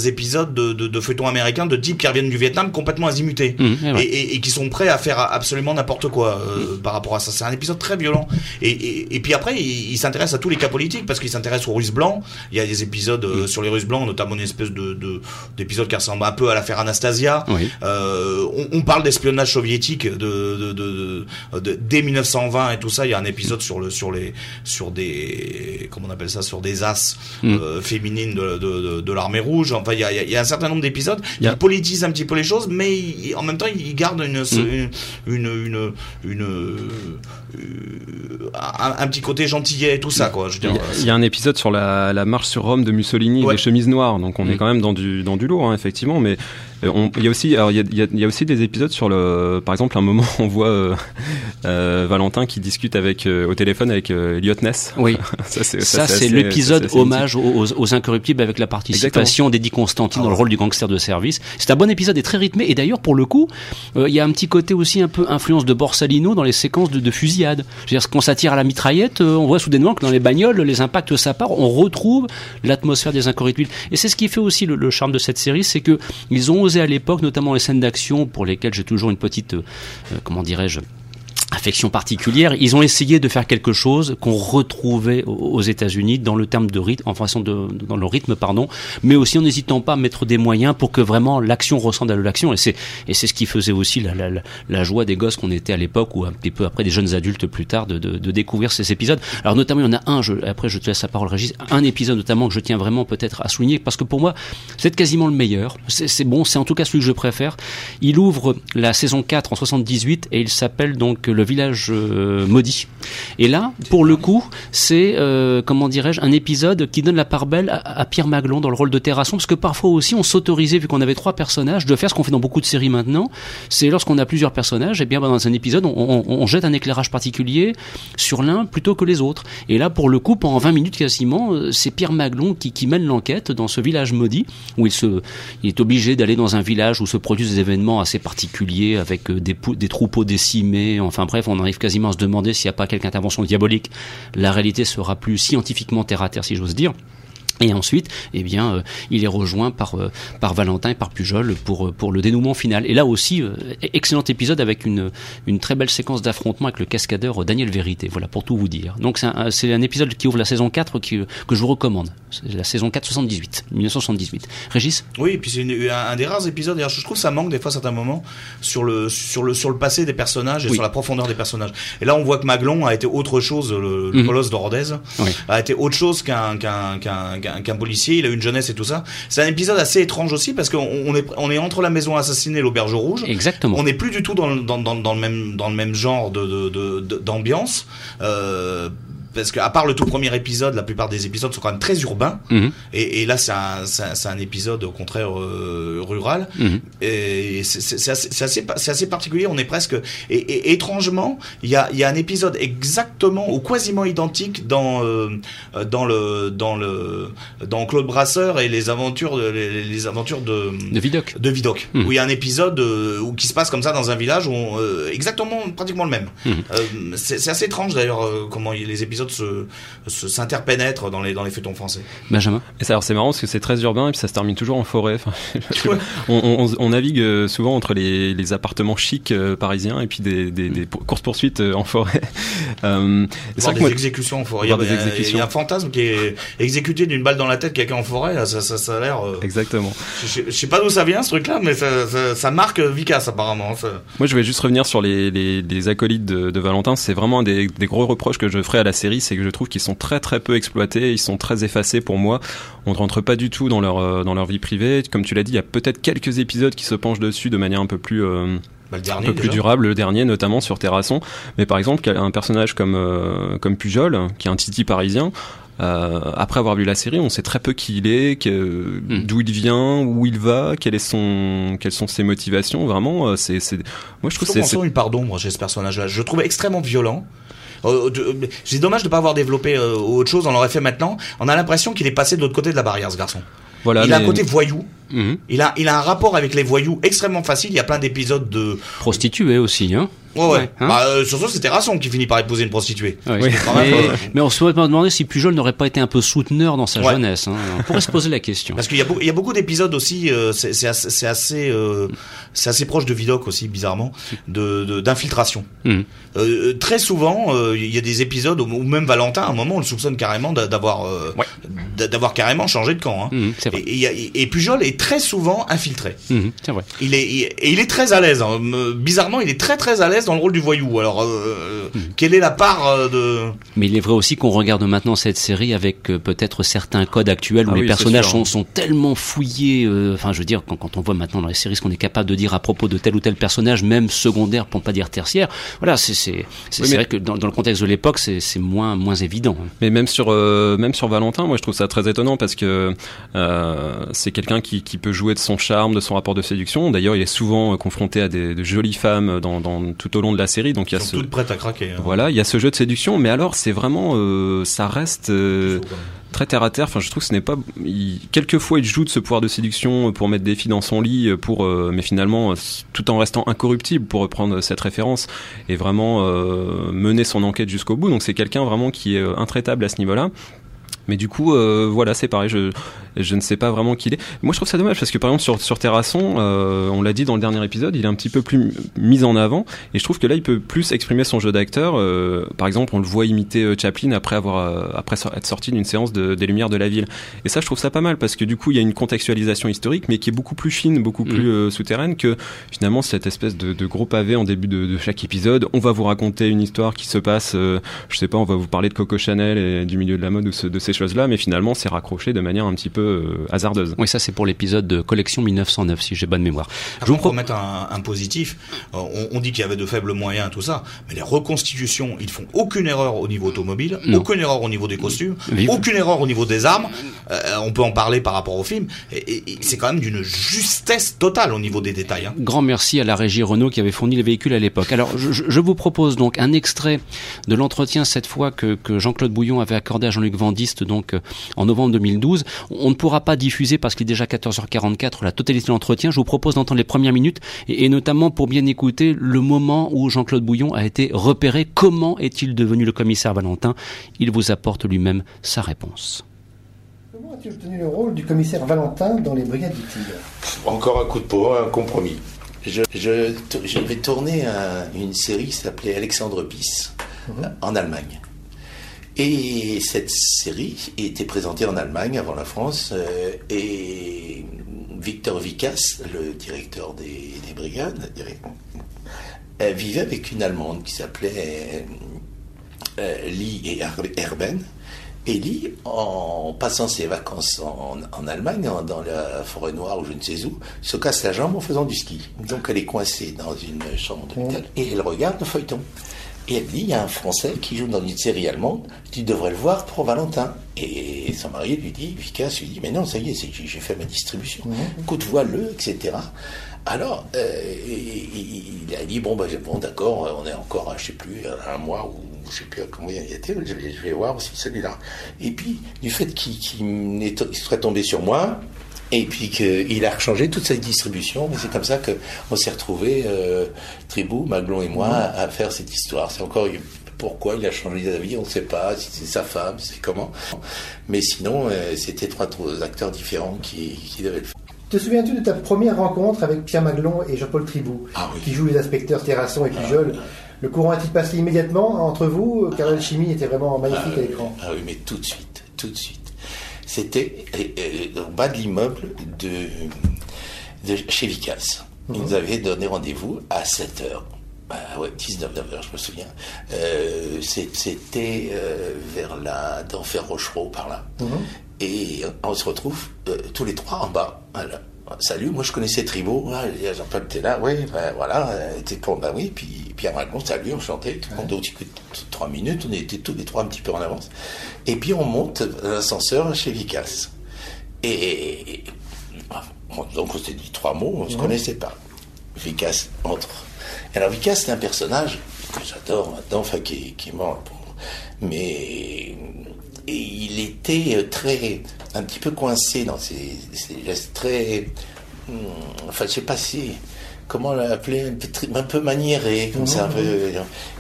épisodes de, de, de feuilletons américains de types qui reviennent du Vietnam complètement azimutés Mmh, et et, ouais. et, et qui sont prêts à faire absolument n'importe quoi euh, par rapport à ça. C'est un épisode très violent. Et, puis après, il, il s'intéresse à tous les cas politiques parce qu'il s'intéresse aux Russes blancs. Il y a des épisodes euh, sur les Russes blancs, notamment une espèce de de- d'épisode qui ressemble un peu à l'affaire Anastasia. Oui. Euh, on, on parle d'espionnage soviétique de, de, de, dès 1920 et tout ça. Il y a un épisode sur le sur les sur des comment on appelle ça sur des as féminines de, de, l'armée rouge. Enfin, il y a, il y un certain nombre d'épisodes qui politisent un petit peu les choses, mais il- en même temps, il garde une Mm. une une euh, un, un petit côté gentillet et tout ça quoi. Je veux dire, Il y, a, un épisode sur la, la marche sur Rome de Mussolini, Ouais. les chemises noires. Donc on Mm. est quand même dans du dans du lourd, hein, effectivement. Mais il y a aussi, alors il y a, y y aussi des épisodes sur le, par exemple, un moment on voit euh, euh, Valentin qui discute avec euh, au téléphone avec euh, Elliot Ness. Oui. ça c'est Ça, c'est l'épisode ça, c'est assez hommage aux, aux- incorruptibles avec la participation d'Eddie Constantine Ah dans le ouais. rôle du gangster de service. C'est un bon épisode et très rythmé. Et d'ailleurs, pour le coup, euh, il y a un petit côté aussi un peu influence de Borsalino dans les séquences de, de fusillade. Je veux dire, quand ça tire à la mitraillette, euh, on voit soudainement que dans les bagnoles, les impacts ça part, on retrouve l'atmosphère des incorruptibles. Et c'est ce qui fait aussi le, le charme de cette série, c'est que ils ont à l'époque, notamment les scènes d'action pour lesquelles j'ai toujours une petite, euh, euh, comment dirais-je, affection particulière, ils ont essayé de faire quelque chose qu'on retrouvait aux États-Unis dans le terme de rythme, en façon de dans le rythme pardon, mais aussi en n'hésitant pas à mettre des moyens pour que vraiment l'action ressemble à l'action et c'est et c'est ce qui faisait aussi la, la, la- joie des gosses qu'on était à l'époque ou un petit peu après des jeunes adultes plus tard de, de, de découvrir ces épisodes. Alors notamment il y en a un, je, après je te laisse la parole Régis, un épisode notamment que je tiens vraiment peut-être à souligner parce que pour moi c'est quasiment le meilleur. C'est c'est bon, c'est en tout cas celui que je préfère. Il ouvre la saison 4 en 78 et il s'appelle donc Le village euh, maudit. Et là, pour le coup, c'est euh, comment dirais-je un épisode qui donne la part belle à, Pierre Maglon dans le rôle de Terrasson parce que parfois aussi on s'autorisait vu qu'on avait trois personnages de faire ce qu'on fait dans beaucoup de séries maintenant. C'est lorsqu'on a plusieurs personnages, et bien bah, dans un épisode on, jette un éclairage particulier sur l'un plutôt que les autres. Et là, pour le coup, pendant 20 minutes quasiment, euh, c'est Pierre Maglon qui, mène l'enquête dans ce village maudit où il se il est obligé d'aller dans un village où se produisent des événements assez particuliers avec des troupeaux décimés. Enfin bref, on arrive quasiment à se demander s'il n'y a pas quelque intervention diabolique. La réalité sera plus scientifiquement terre à terre, si j'ose dire. Et ensuite, eh bien, euh, il est rejoint par euh, par Valentin et par Pujol pour euh, pour le dénouement final. Et là aussi, euh, excellent épisode avec une une très belle séquence d'affrontement avec le cascadeur Daniel Vérité. Voilà pour tout vous dire. Donc c'est un, un épisode qui ouvre la saison 4 qui, que je vous recommande. C'est la saison 4 78, 1978. Régis? Oui, et puis c'est un, un des rares épisodes. D'ailleurs, je trouve que ça manque des fois à certains moments sur le sur le sur le passé des personnages et Oui. sur la profondeur des personnages. Et là, on voit que Maglon a été autre chose. Le, le Mhm. colosse de Rodez Oui. a été autre chose qu'un qu'un qu'un qu'un policier. Il a une jeunesse et tout ça. C'est un épisode assez étrange aussi parce qu'on on est on est entre la maison assassinée et l'auberge rouge. Exactement. On n'est plus du tout dans, le- dans, dans, dans le même dans le même genre de de- de- de- d'ambiance. Euh, parce qu'à part le tout premier épisode, la plupart des épisodes sont quand même très urbains. Mhm. Et, et là, c'est un, épisode au contraire euh, rural. Mhm. Et c'est- assez, particulier. On est presque. Et, et étrangement, il y a, il y a un épisode exactement ou quasiment identique dans euh, dans le dans le dans Claude Brasseur et les aventures de, les, les aventures de De Vidocq. de Vidocq, Mhm. où il y a un épisode euh, où qui se passe comme ça dans un village où on, exactement pratiquement le même. C'est assez étrange d'ailleurs comment les épisodes épisodes se se- s'interpénètrent dans les dans les feuilletons français. Benjamin? Et ça, alors c'est marrant parce que c'est très urbain et puis ça se termine toujours en forêt. Enfin, on, on- on navigue euh, souvent entre les, les appartements chics euh, parisiens et puis des, des, des courses poursuites en forêt. Euh, c'est des moi- exécutions en forêt. Il y, a, Voir des il y a- exécutions. il y a un fantasme qui est exécuté d'une balle dans la tête quelqu'un en forêt. là, Ça, ça, ça a l'air. euh, Exactement. je, sais- je sais pas d'où ça vient ce truc-là, mais ça, ça, ça marque Vicas apparemment. Ça- Moi, je vais juste revenir sur les, les, les acolytes de, de Valentin. C'est vraiment un des, des gros reproches que je ferai à la série, c'est que je trouve qu'ils sont très très peu exploités, ils sont très effacés pour moi. On ne rentre pas du tout dans leur euh, dans leur vie privée. Comme tu l'as dit, il y a peut-être quelques épisodes qui se penchent dessus de manière un peu plus euh, Bah, le un peu plus durable, le dernier notamment sur Terrasson. Mais par exemple, un personnage comme euh, comme Pujol, qui est un titi parisien. euh, après avoir vu la série, on sait très peu qui il est, que- Mm. d'où il vient, où il va, quelle est son, quelles sont ses motivations. Vraiment, c'est, c'est, moi je trouve c'est, une pardon, moi, chez ce personnage-là. Je le trouve extrêmement violent. Euh, de- euh, c'est dommage de pas avoir développé euh, autre chose. On l'aurait fait maintenant. On a l'impression qu'il est passé de l'autre côté de la barrière, ce garçon. voilà. il a un côté voyou. Mhm. Il a, il a un rapport avec les voyous extrêmement facile. Il y a plein d'épisodes de. Prostituée aussi, hein Ouais, hein bah, euh, surtout, c'est Terrasson qui finit par épouser une prostituée. Ouais, Oui. mais, euh, mais on se pourrait demander si Pujol n'aurait pas été un peu souteneur dans sa Ouais. jeunesse. Hein. On pourrait se poser la question. Parce qu'il y a, beau- il y a beaucoup d'épisodes aussi, euh, c'est c'est assez, c'est assez, euh, assez proche de Vidocq aussi, bizarrement, de de- d'infiltration. Mhm. Euh, très souvent, euh, il y a des épisodes où, même Valentin, à un moment, on le soupçonne carrément d'a- d'avoir, euh, carrément changé de camp. Hein. Mhm. Et, et et Pujol est très souvent infiltré. Mhm, c'est vrai. Il est, il- et il est très à l'aise. hein. Me- Bizarrement, il est très très à l'aise dans le rôle du voyou. Alors, euh, Hmm. quelle est la part euh, de Mais il est vrai aussi qu'on regarde maintenant cette série avec euh, peut-être certains codes actuels où Ah les oui, personnages sûr. sont, sont tellement fouillés. euh, Enfin, je veux dire, quand, quand on voit maintenant dans les séries ce qu'on est capable de dire à propos de tel ou tel personnage, même secondaire pour ne pas dire tertiaire, voilà, c'est c'est c'est Oui, c'est mais- vrai que dans, dans le contexte de l'époque, c'est c'est moins moins évident. hein. Mais même sur euh, même sur Valentin, moi je trouve ça très étonnant parce que euh, c'est quelqu'un qui, qui peut jouer de son charme, de son rapport de séduction. D'ailleurs, il est souvent euh, confronté à des, de jolies femmes dans, dans tout au long de la série, donc il y a sont ce toutes prêtes à craquer. hein. voilà, il y a ce jeu de séduction. Mais alors, c'est vraiment euh, ça reste euh, très terre à terre. Enfin, je trouve que ce n'est pas. Il, quelquefois, il joue de ce pouvoir de séduction pour mettre des filles dans son lit, pour, euh, mais finalement, euh, tout en restant incorruptible, pour reprendre cette référence, et vraiment euh, mener son enquête jusqu'au bout. Donc, c'est quelqu'un vraiment qui est euh, intraitable à ce niveau-là. Mais du coup, euh, voilà, c'est pareil. Je, je ne sais pas vraiment qui il est. Moi, je trouve ça dommage parce que par exemple sur sur Terrasson, euh, on l'a dit dans le dernier épisode, il est un petit peu plus mis en avant et je trouve que là, il peut plus exprimer son jeu d'acteur. Euh, par exemple, on le voit imiter euh, Chaplin après avoir euh, après être sorti d'une séance de, des Lumières de la ville. Et ça, je trouve ça pas mal parce que du coup, il y a une contextualisation historique, mais qui est beaucoup plus fine, beaucoup Mhm. plus euh, souterraine que finalement cette espèce de, de gros pavé en début de, de chaque épisode. On va vous raconter une histoire qui se passe, euh, je sais pas, on va vous parler de Coco Chanel et du milieu de la mode ou de ces choses-là, mais finalement, c'est raccroché de manière un petit peu euh, hasardeuse. Oui, ça c'est pour l'épisode de collection 1909, si j'ai bonne mémoire. Je Je vous vous pro- remettre un, un positif. Euh, On, on dit qu'il y avait de faibles moyens, tout ça, mais les reconstitutions, ils font aucune erreur au niveau automobile, Non. aucune erreur au niveau des costumes, Vive. aucune erreur au niveau des armes. Euh, on peut en parler par rapport au film. Et, et- et c'est quand même d'une justesse totale au niveau des détails. Hein. Grand merci à la régie Renault qui avait fourni les véhicules à l'époque. Alors, je, je- je vous propose donc un extrait de l'entretien cette fois que, que Jean-Claude Bouillon avait accordé à Jean-Luc Vandiste donc euh, en novembre 2012. On ne pourra pas diffuser parce qu'il est déjà 14h44 la totalité de l'entretien. Je vous propose d'entendre les premières minutes et, et notamment pour bien écouter le moment où Jean-Claude Bouillon a été repéré. Comment est-il devenu le commissaire Valentin? Il vous apporte lui-même sa réponse. Comment as-tu obtenu le rôle du commissaire Valentin dans les Brigades du Tigre? Encore un coup de peau, un compromis. Je, je, je vais tourner un- une série qui s'appelait Alexandre Bis en Allemagne. Et cette série était présentée en Allemagne avant la France euh, et Victor Vicas, le directeur des, des brigades, euh, vivait avec une Allemande qui s'appelait euh, Lee et Her- Herben. Et Lee, en passant ses vacances en, en Allemagne, en- dans la forêt noire ou je ne sais où, se casse la jambe en faisant du ski. Donc elle est coincée dans une chambre d'hôpital et elle regarde le feuilleton. Et elle dit, il y a un Français qui joue dans une série allemande, tu devrais le voir pour Valentin. Et son mari lui dit, Vicas lui dit, mais non, ça y est, j'ai fait ma distribution. Écoute, vois-le, etc. Alors, euh, il, il a dit, bon, bah, bon d'accord, on est encore, je sais plus, un mois ou je sais plus à combien il était, je vais, je vais voir aussi celui-là. Et puis, du fait qu'il serait tombé sur moi, et puis qu'il a rechangé toute sa distribution, mais c'est comme ça qu'on s'est retrouvés, euh, Tribou, Maglon et moi, à faire cette histoire. C'est encore pourquoi il a changé d'avis, on ne sait pas si c'est sa femme, c'est comment. Mais sinon, euh, c'était trois, acteurs différents qui, qui devaient le faire. Te souviens-tu de ta première rencontre avec Pierre Maglon et Jean-Paul Tribou, Ah oui. qui jouent les inspecteurs Terrasson et Pujol Le courant a-t-il passé immédiatement entre vous? Car l'alchimie était vraiment magnifique à l'écran. Ah oui, mais tout de suite, tout de suite. C'était au bas de l'immeuble de, de chez Vicas. Ils nous avaient donné rendez-vous à 7 heures. Bah ouais, 19 heures, je me souviens. Euh, C'était euh, vers la d'Enfer Rochereau par là. Et on se retrouve euh, tous les trois en bas. Voilà. Salut, moi je connaissais Tribo. Ah, Jean-Paul était là, oui, ben voilà, t'es pour, ben oui, puis Pierre Malgon, salut, enchanté. Tout le monde trois minutes, on était tous les trois un petit peu en avance. Et puis on monte l'ascenseur chez Vicas. Et, donc on s'est dit trois mots, on se connaissait pas. Vicas entre. Alors Vicas, c'est un personnage que j'adore maintenant, enfin qui, est- qui est mort. Mais et il était euh, très, un petit peu coincé dans ses, ses gestes très, hum, enfin je sais pas si, comment l'appeler, un peu, tri- un peu maniéré, comme ça, un peu.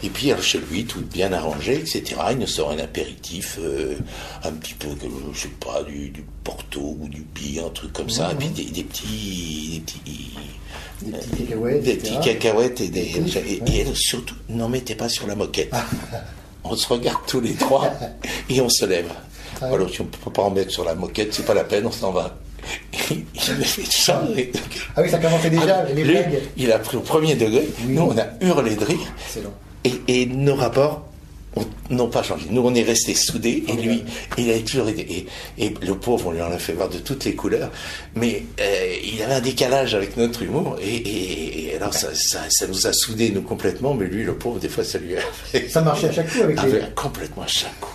Et puis alors, chez lui, tout bien arrangé, etc. Il nous sort un apéritif, euh, un petit peu, je sais pas, du, du Porto ou du Bier, un truc comme ça, et puis des, des petits, des petits, Des petits cacahuètes, des petits cacahuètes et des, et, ouais. et elle, surtout, n'en mettez pas sur la moquette. on se regarde tous les trois et on se lève. Ah ouais. Alors si on ne peut pas en mettre sur la moquette, c'est pas la peine, on s'en va. Il a fait ça. et- Ah oui, ça commençait déjà, les Lui, blagues. il a pris au premier degré. Oui. Nous, on a hurlé de rire. Excellent. Et, et nos rapports ont- n'ont pas changé. Nous, on est restés soudés. Et lui, il a toujours été. Et, et le pauvre, on lui en a fait voir de toutes les couleurs. Mais euh, il avait un décalage avec notre humour. Et, et- et alors, ça, ça, ça nous a soudés, nous, complètement. Mais lui, le pauvre, des fois, ça lui a fait. Ça marchait à chaque coup avec Ah, les- complètement à chaque coup.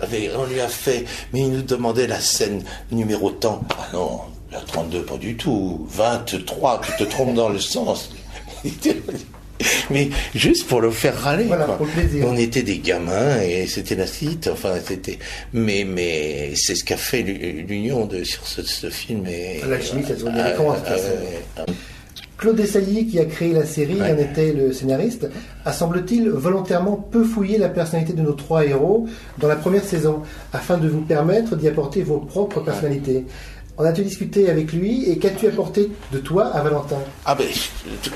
Avec- on lui a fait, mais il nous demandait la scène numéro tant. Ah non, la 32, pas du tout. 23, tu te trompes dans le sens. mais juste pour le faire râler. Voilà, quoi. pour le. On était des gamins et c'était la cite. Enfin, c'était. Mais, mais c'est ce qu'a fait l'u- l'union de sur ce, ce film. Et, cas, ouais, ça. Claude Dessailly, qui a créé la série, Ouais. en était le scénariste, a semble-t-il volontairement peu fouillé la personnalité de nos trois héros dans la première saison, afin de vous permettre d'y apporter vos propres personnalités. En as-tu discuté avec lui et qu'as-tu apporté de toi à Valentin? Ah ben,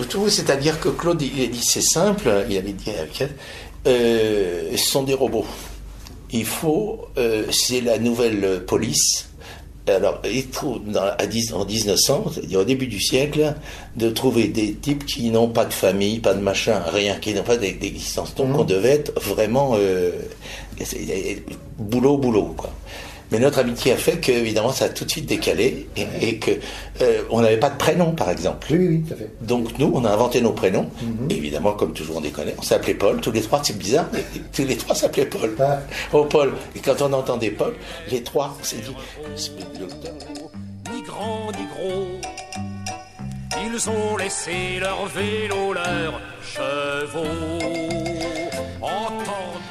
tout, c'est-à-dire que Claude, il a dit c'est simple, il avait dit avec elle, euh, ce sont des robots. Il faut, euh, c'est la nouvelle police. Alors, il trouve dans, à 10 en 1900, c'est-à-dire au début du siècle, de trouver des types qui n'ont pas de famille, pas de machin, rien, qui n'ont pas d'e- d'existence. Donc, on devait être vraiment euh, c'est- boulot, boulot, quoi. Mais notre amitié a fait que, évidemment, ça a tout de suite décalé et, et que euh, on n'avait pas de prénom, par exemple. Oui, oui, tout à fait. Donc nous, on a inventé nos prénoms. Et évidemment, comme toujours, on déconne. On s'appelait Paul. Tous les trois, c'est bizarre, mais tous les trois s'appelaient Paul. Ah. Oh Paul. Et quand on entendait Paul, les trois, on s'est dit, ni grand ni gros. Ils ont laissé leur vélo, leurs chevaux.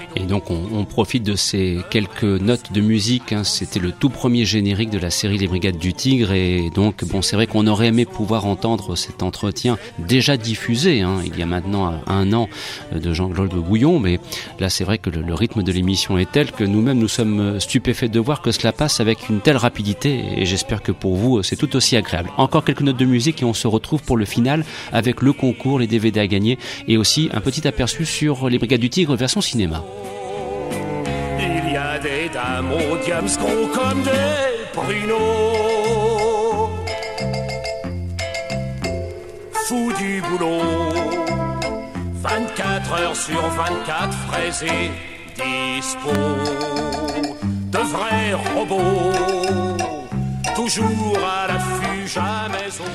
Et donc on, profite de ces quelques notes de musique. hein. C'était le tout premier générique de la série Les Brigades du Tigre. Et donc bon, c'est vrai qu'on aurait aimé pouvoir entendre cet entretien déjà diffusé hein, il y a maintenant un an euh, de Jean-Claude Bouillon. Mais là, c'est vrai que le, le rythme de l'émission est tel que nous-mêmes nous sommes stupéfaits de voir que cela passe avec une telle rapidité. Et j'espère que pour vous, c'est tout aussi agréable. Encore quelques notes de musique et on se retrouve pour le final avec le concours, les DVD à gagner et aussi un petit aperçu sur Les Brigades du Tigre version cinéma. Des dames aux diams gros comme des pruneaux. Fous du boulot. 24 heures sur 24 frais et dispo. De vrais robots. Toujours à l'affût, jamais au...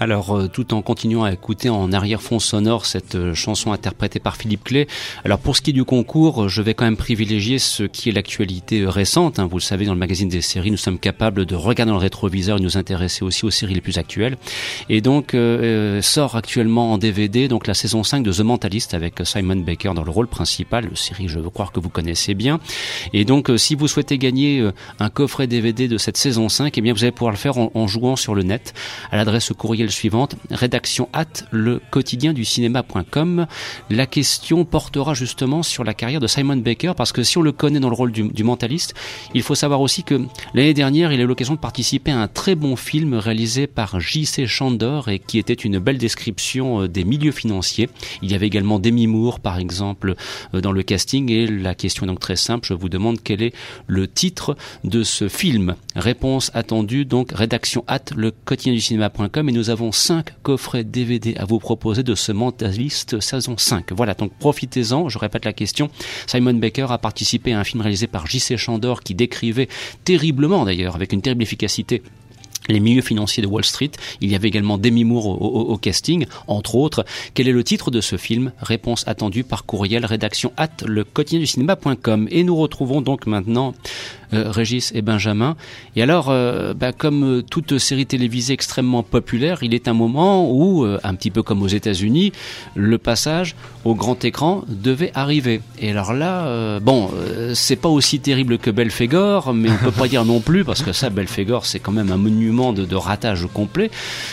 Alors, euh, tout en continuant à écouter en arrière-fond sonore cette euh, chanson interprétée par Philippe Clé. Alors, pour ce qui est du concours, euh, je vais quand même privilégier ce qui est l'actualité récente. hein. Vous le savez, dans le magazine des séries, nous sommes capables de regarder dans le rétroviseur et nous intéresser aussi aux séries les plus actuelles. Et donc, euh, sort actuellement en DVD donc la saison 5 de The Mentalist avec Simon Baker dans le rôle principal, une série je veux croire que vous connaissez bien. Et donc, si vous souhaitez gagner un coffret DVD de cette saison 5, eh bien, vous allez pouvoir le faire en, jouant sur le net à l'adresse suivante rédaction at le quotidien du cinéma.com. La question portera justement sur la carrière de Simon Baker parce que si on le connaît dans le rôle du, du mentaliste, il faut savoir aussi que l'année dernière, il a eu l'occasion de participer à un très bon film réalisé par J.C. Chandor et qui était une belle description euh, des milieux financiers. Il y avait également Demi Moore, par exemple, euh, dans le casting et la question est donc très simple. Je vous demande quel est le titre de ce film. Réponse attendue, donc rédaction at le quotidien du cinéma.com et nous avons cinq coffrets DVD à vous proposer de ce mentaliste saison 5. Voilà, donc profitez-en, je répète la question. Simon Baker a participé à un film réalisé par J.C. Chandor qui décrivait terriblement d'ailleurs, avec une terrible efficacité, les milieux financiers de Wall Street. Il y avait également Demi Moore au, au, casting, entre autres. Quel est le titre de ce film? Réponse attendue par courriel rédaction at le quotidien du cinéma.com. Et nous retrouvons donc maintenant Régis et Benjamin. Et alors, euh, bah, comme euh, toute série télévisée extrêmement populaire, il est un moment où, euh, un petit peu comme aux États-Unis, le passage au grand écran devait arriver. Et alors là, euh, bon, euh, c'est pas aussi terrible que Belphégor, mais on peut pas dire non plus parce que ça, Belphégor, c'est quand même un monument de, de ratage complet.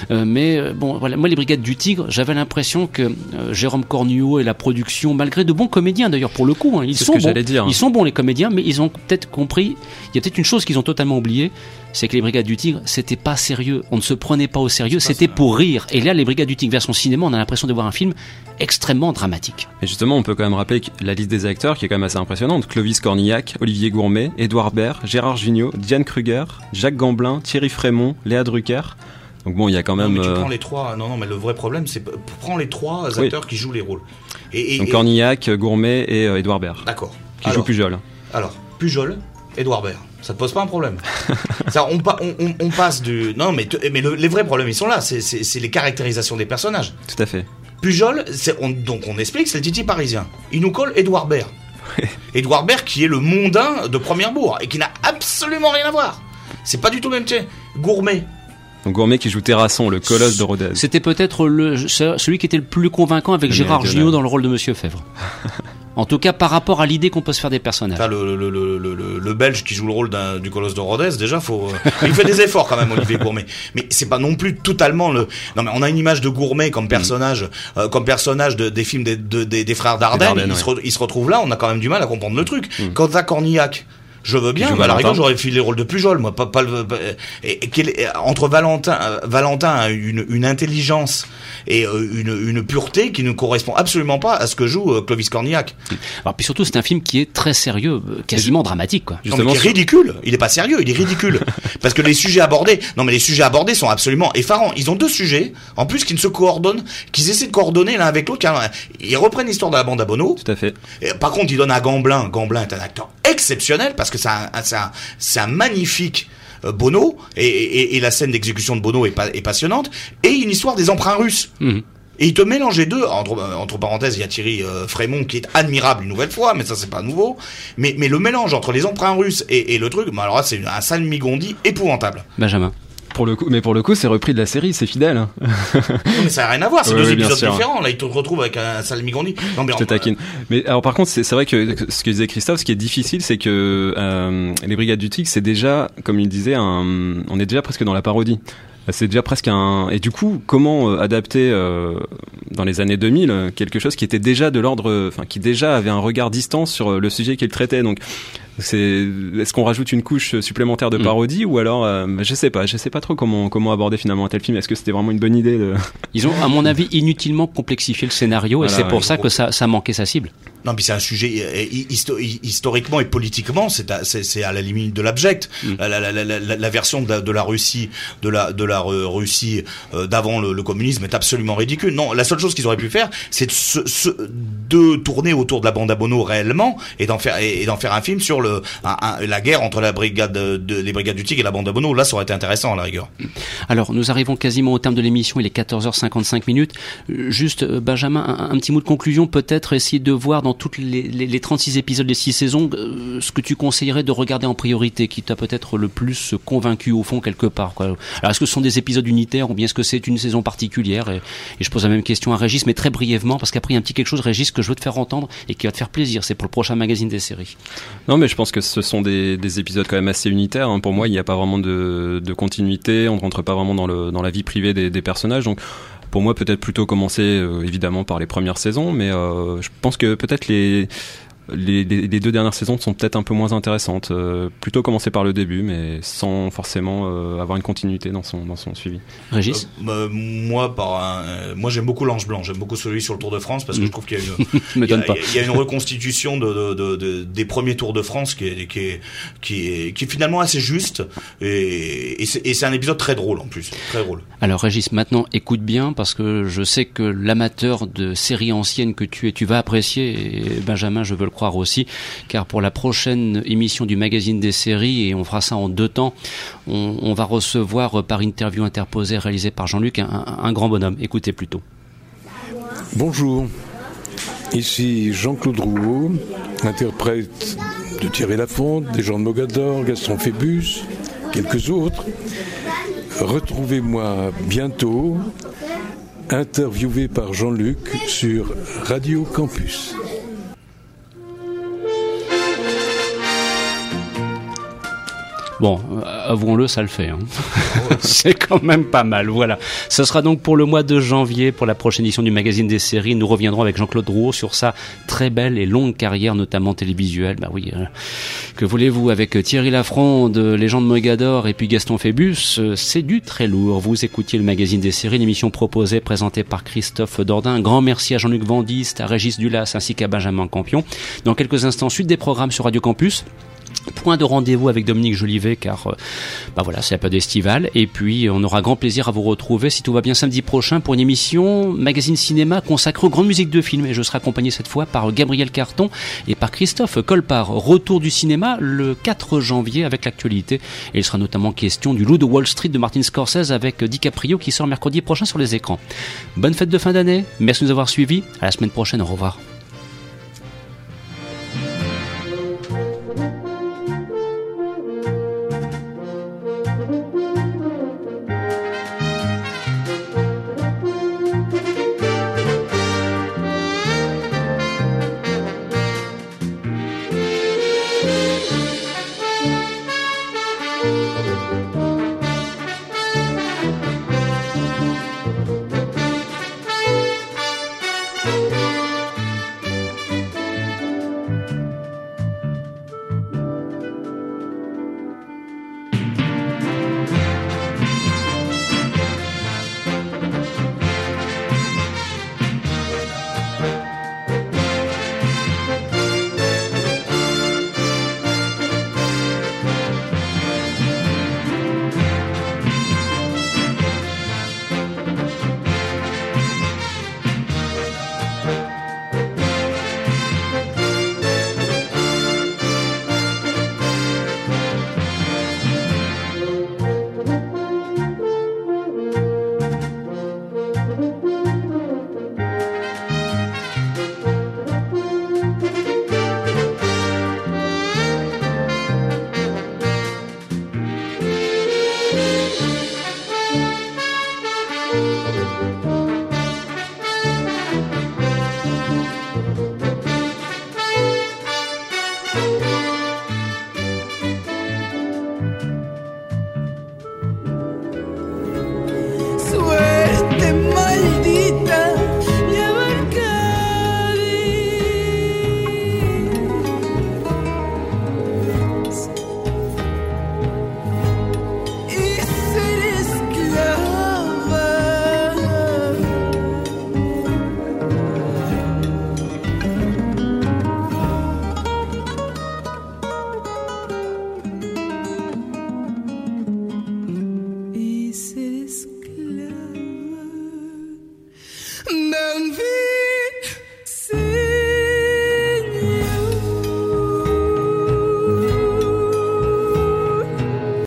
mais bon, voilà, moi les Brigades du Tigre, j'avais l'impression que Jérôme Cornuau et la production, malgré de bons comédiens d'ailleurs pour le coup, hein, ils sont bons, dire. ils sont bons les comédiens, mais ils ont peut-être compris il y a peut-être une chose qu'ils ont totalement oubliée, c'est que les Brigades du Tigre, c'était pas sérieux. On ne se prenait pas au sérieux, c'était pour rire. Et là, les Brigades du Tigre version cinéma, on a l'impression de voir un film extrêmement dramatique. Et justement, on peut quand même rappeler la liste des acteurs qui est quand même assez impressionnante. Clovis Cornillac, Olivier Gourmet, Édouard Baird, Gérard Jugnot, Diane Kruger, Jacques Gamblin, Thierry Frémont, Léa Drucker. Donc bon, il y a quand même. Non, mais tu euh, prends les trois. Non, non, mais le vrai problème, c'est prends les trois Oui. acteurs qui jouent les rôles. Et, et- donc et- Cornillac, Gourmet et euh, Édouard Baird, D'accord. qui joue Alors, Pujol. Alors, Pujol, Edouard Baird. Ça te pose pas un problème Ça, on, pa- on, on- on passe du. Non, mais, te- mais le- les vrais problèmes, ils sont là. C'est- les caractérisations des personnages. Tout à fait. Pujol, on- donc on explique, c'est le Titi parisien. Il nous colle Edouard Baird. Edouard Baird qui est le mondain de Première Bourg et qui n'a absolument rien à voir. C'est pas du tout le même métier. Gourmet. Donc Gourmet qui joue Terrasson, le colosse de Rodez. C'était peut-être celui qui était le plus convaincant avec Gérard. Jugnot dans le rôle de Monsieur Fèvre. en tout cas, par rapport à l'idée qu'on peut se faire des personnages. Enfin, le, le, le, le, le- le Belge qui joue le rôle d'un- du colosse de Rodez, déjà, faut. euh, il fait des efforts quand même, Olivier Gourmet. Mais c'est pas non plus totalement le. Non, mais on a une image de Gourmet comme personnage, euh, comme personnage de, des films des, de- des, des frères Dardenne. Il, ouais. se re- il se retrouve là, on a quand même du mal à comprendre le truc. Quant à Cornillac. Je veux bien, mais à la rigueur, j'aurais filé le rôle de Pujol, moi, pas, pas le, pas- et, et quel est- entre Valentin, euh, Valentin a une, une intelligence et euh, une, une pureté qui ne correspond absolument pas à ce que joue euh, Clovis Cornillac. Alors puis surtout, c'est un film qui est très sérieux, euh, quasiment dramatique, quoi. Non, mais Justement, qui est ridicule. Il est pas sérieux, il est ridicule. Parce que les sujets abordés, non mais les sujets abordés sont absolument effarants. Ils ont deux sujets, en plus qui ne se coordonnent, qu'ils essaient de coordonner l'un avec l'autre. car Ils reprennent l'histoire de la bande à Bono. Tout à fait. Et Par contre, ils donnent à Gamblin. Gamblin est un acteur exceptionnel parce que c'est un, un, un magnifique Bono et, et- et la scène d'exécution de Bono est, pa- est passionnante et une histoire des emprunts russes. Mhm. Et il te mélange les deux. Entre, euh, entre parenthèses, il y a Thierry euh, Frémont qui est admirable une nouvelle fois, mais ça c'est pas nouveau. Mais, mais le mélange entre les emprunts russes et, et le truc, bah alors là c'est un salmigondi épouvantable. Benjamin. Pour le coup, mais pour le coup, c'est repris de la série, c'est fidèle. hein. Non mais ça n'a rien à voir, c'est Ouais, deux oui, épisodes sûr. différents. Là, il te retrouve avec un salmigondi. Non mais Je te taquine. Mais alors par contre, c'est vrai que ce que disait Christophe, ce qui est difficile, c'est que euh, les Brigades du Tigre, c'est déjà, comme il disait, un, on est déjà presque dans la parodie. C'est déjà presque un. Et du coup, comment euh, adapter euh, dans les années 2000 euh, quelque chose qui était déjà de l'ordre, enfin qui déjà avait un regard distant sur le sujet qu'il traitait? Donc, c'est est-ce qu'on rajoute une couche supplémentaire de Mm. parodie ou alors, euh, je sais pas, je sais pas trop comment comment aborder finalement un tel film. Est-ce que c'était vraiment une bonne idée de... Ils ont, à mon avis, inutilement complexifié le scénario et c'est pour ça que ça, ça manquait sa cible. Non, mais c'est un sujet euh, histo- hi- historiquement et politiquement, c'est à, la limite de l'abject. Mm. La, la, la, la, la- la version de la, de Russie, de la de Ru- Russie euh, d'avant le, le communisme est absolument ridicule. Non, la seule chose qu'ils auraient pu faire, c'est de, se- se- de tourner autour de la bande à Bono réellement et d'en faire et, et d'en faire un film sur le un- un- la guerre entre la brigade de, de- les brigades du Tigre et la bande à Bono. Là, ça aurait été intéressant à la rigueur. Alors, nous arrivons quasiment au terme de l'émission, il est 14h55 minutes. Euh, Juste, euh, Benjamin, un, un petit mot de conclusion, peut-être essayer de voir dans dans toutes les, les, les 36 épisodes des 6 saisons, euh, ce que tu conseillerais de regarder en priorité, qui t'a peut-être le plus convaincu au fond quelque part. Alors est-ce que ce sont des épisodes unitaires ou bien est-ce que c'est une saison particulière? Et, je pose la même question à Régis, mais très brièvement, parce qu'après il y a un petit quelque chose, Régis, que je veux te faire entendre et qui va te faire plaisir. C'est pour le prochain magazine des séries. Non, mais je pense que ce sont des, des épisodes quand même assez unitaires. hein. Pour moi, il n'y a pas vraiment de, continuité. On ne rentre pas vraiment dans la vie privée des, des personnages. Donc, pour moi, peut-être plutôt commencer euh, évidemment par les premières saisons, mais euh, je pense que peut-être les, les, les- les deux dernières saisons sont peut-être un peu moins intéressantes. Euh, plutôt commencer par le début, mais sans forcément euh, avoir une continuité dans son, dans son suivi. Régis Euh, moi, par un- euh, moi j'aime beaucoup l'Ange Blanc. J'aime beaucoup celui sur le Tour de France parce que Mm. je trouve qu'il y a une, il y a, pas. il y a une reconstitution de, de- de- de- des premiers Tours de France qui est, qui est, qui est, qui est finalement assez juste et, et c'est et c'est un épisode très drôle en plus, très drôle. Alors Régis, maintenant écoute bien parce que je sais que l'amateur de séries anciennes que tu es, tu vas apprécier et Benjamin, je veux le croire aussi, car pour la prochaine émission du magazine des séries et on fera ça en deux temps, on, va recevoir euh, par interview interposée réalisée par Jean-Luc un, grand bonhomme. Écoutez plutôt. Bonjour, ici Jean-Claude Rouault, interprète de Thierry Lafont, des gens de Mogador, Gaston Phébus, quelques autres. Retrouvez-moi bientôt, interviewé par Jean-Luc sur Radio Campus. Bon, euh, avouons-le, ça le fait. hein. C'est quand même pas mal. Voilà. Ce sera donc pour le mois de janvier, pour la prochaine édition du magazine des séries. Nous reviendrons avec Jean-Claude Drouot sur sa très belle et longue carrière, notamment télévisuelle. Bah oui. euh, que voulez-vous avec Thierry Lafronde, de Légende Mogador et puis Gaston Phébus euh, C'est du très lourd. Vous écoutiez le magazine des séries, l'émission proposée, présentée par Christophe Dordain. Un grand merci à Jean-Luc Vandiste, à Régis Dulas ainsi qu'à Benjamin Campion. Dans quelques instants, suite des programmes sur Radio Campus. Point de rendez-vous avec Dominique Jolivet car euh, bah voilà c'est la période estivale et puis on aura grand plaisir à vous retrouver si tout va bien samedi prochain pour une émission magazine cinéma consacrée aux grandes musiques de films et je serai accompagné cette fois par Gabriel Carton et par Christophe Colpart. Retour du cinéma le 4 janvier avec l'actualité et il sera notamment question du loup de Wall Street de Martin Scorsese avec DiCaprio qui sort mercredi prochain sur les écrans. Bonne fête de fin d'année, merci de nous avoir suivis, à la semaine prochaine, au revoir.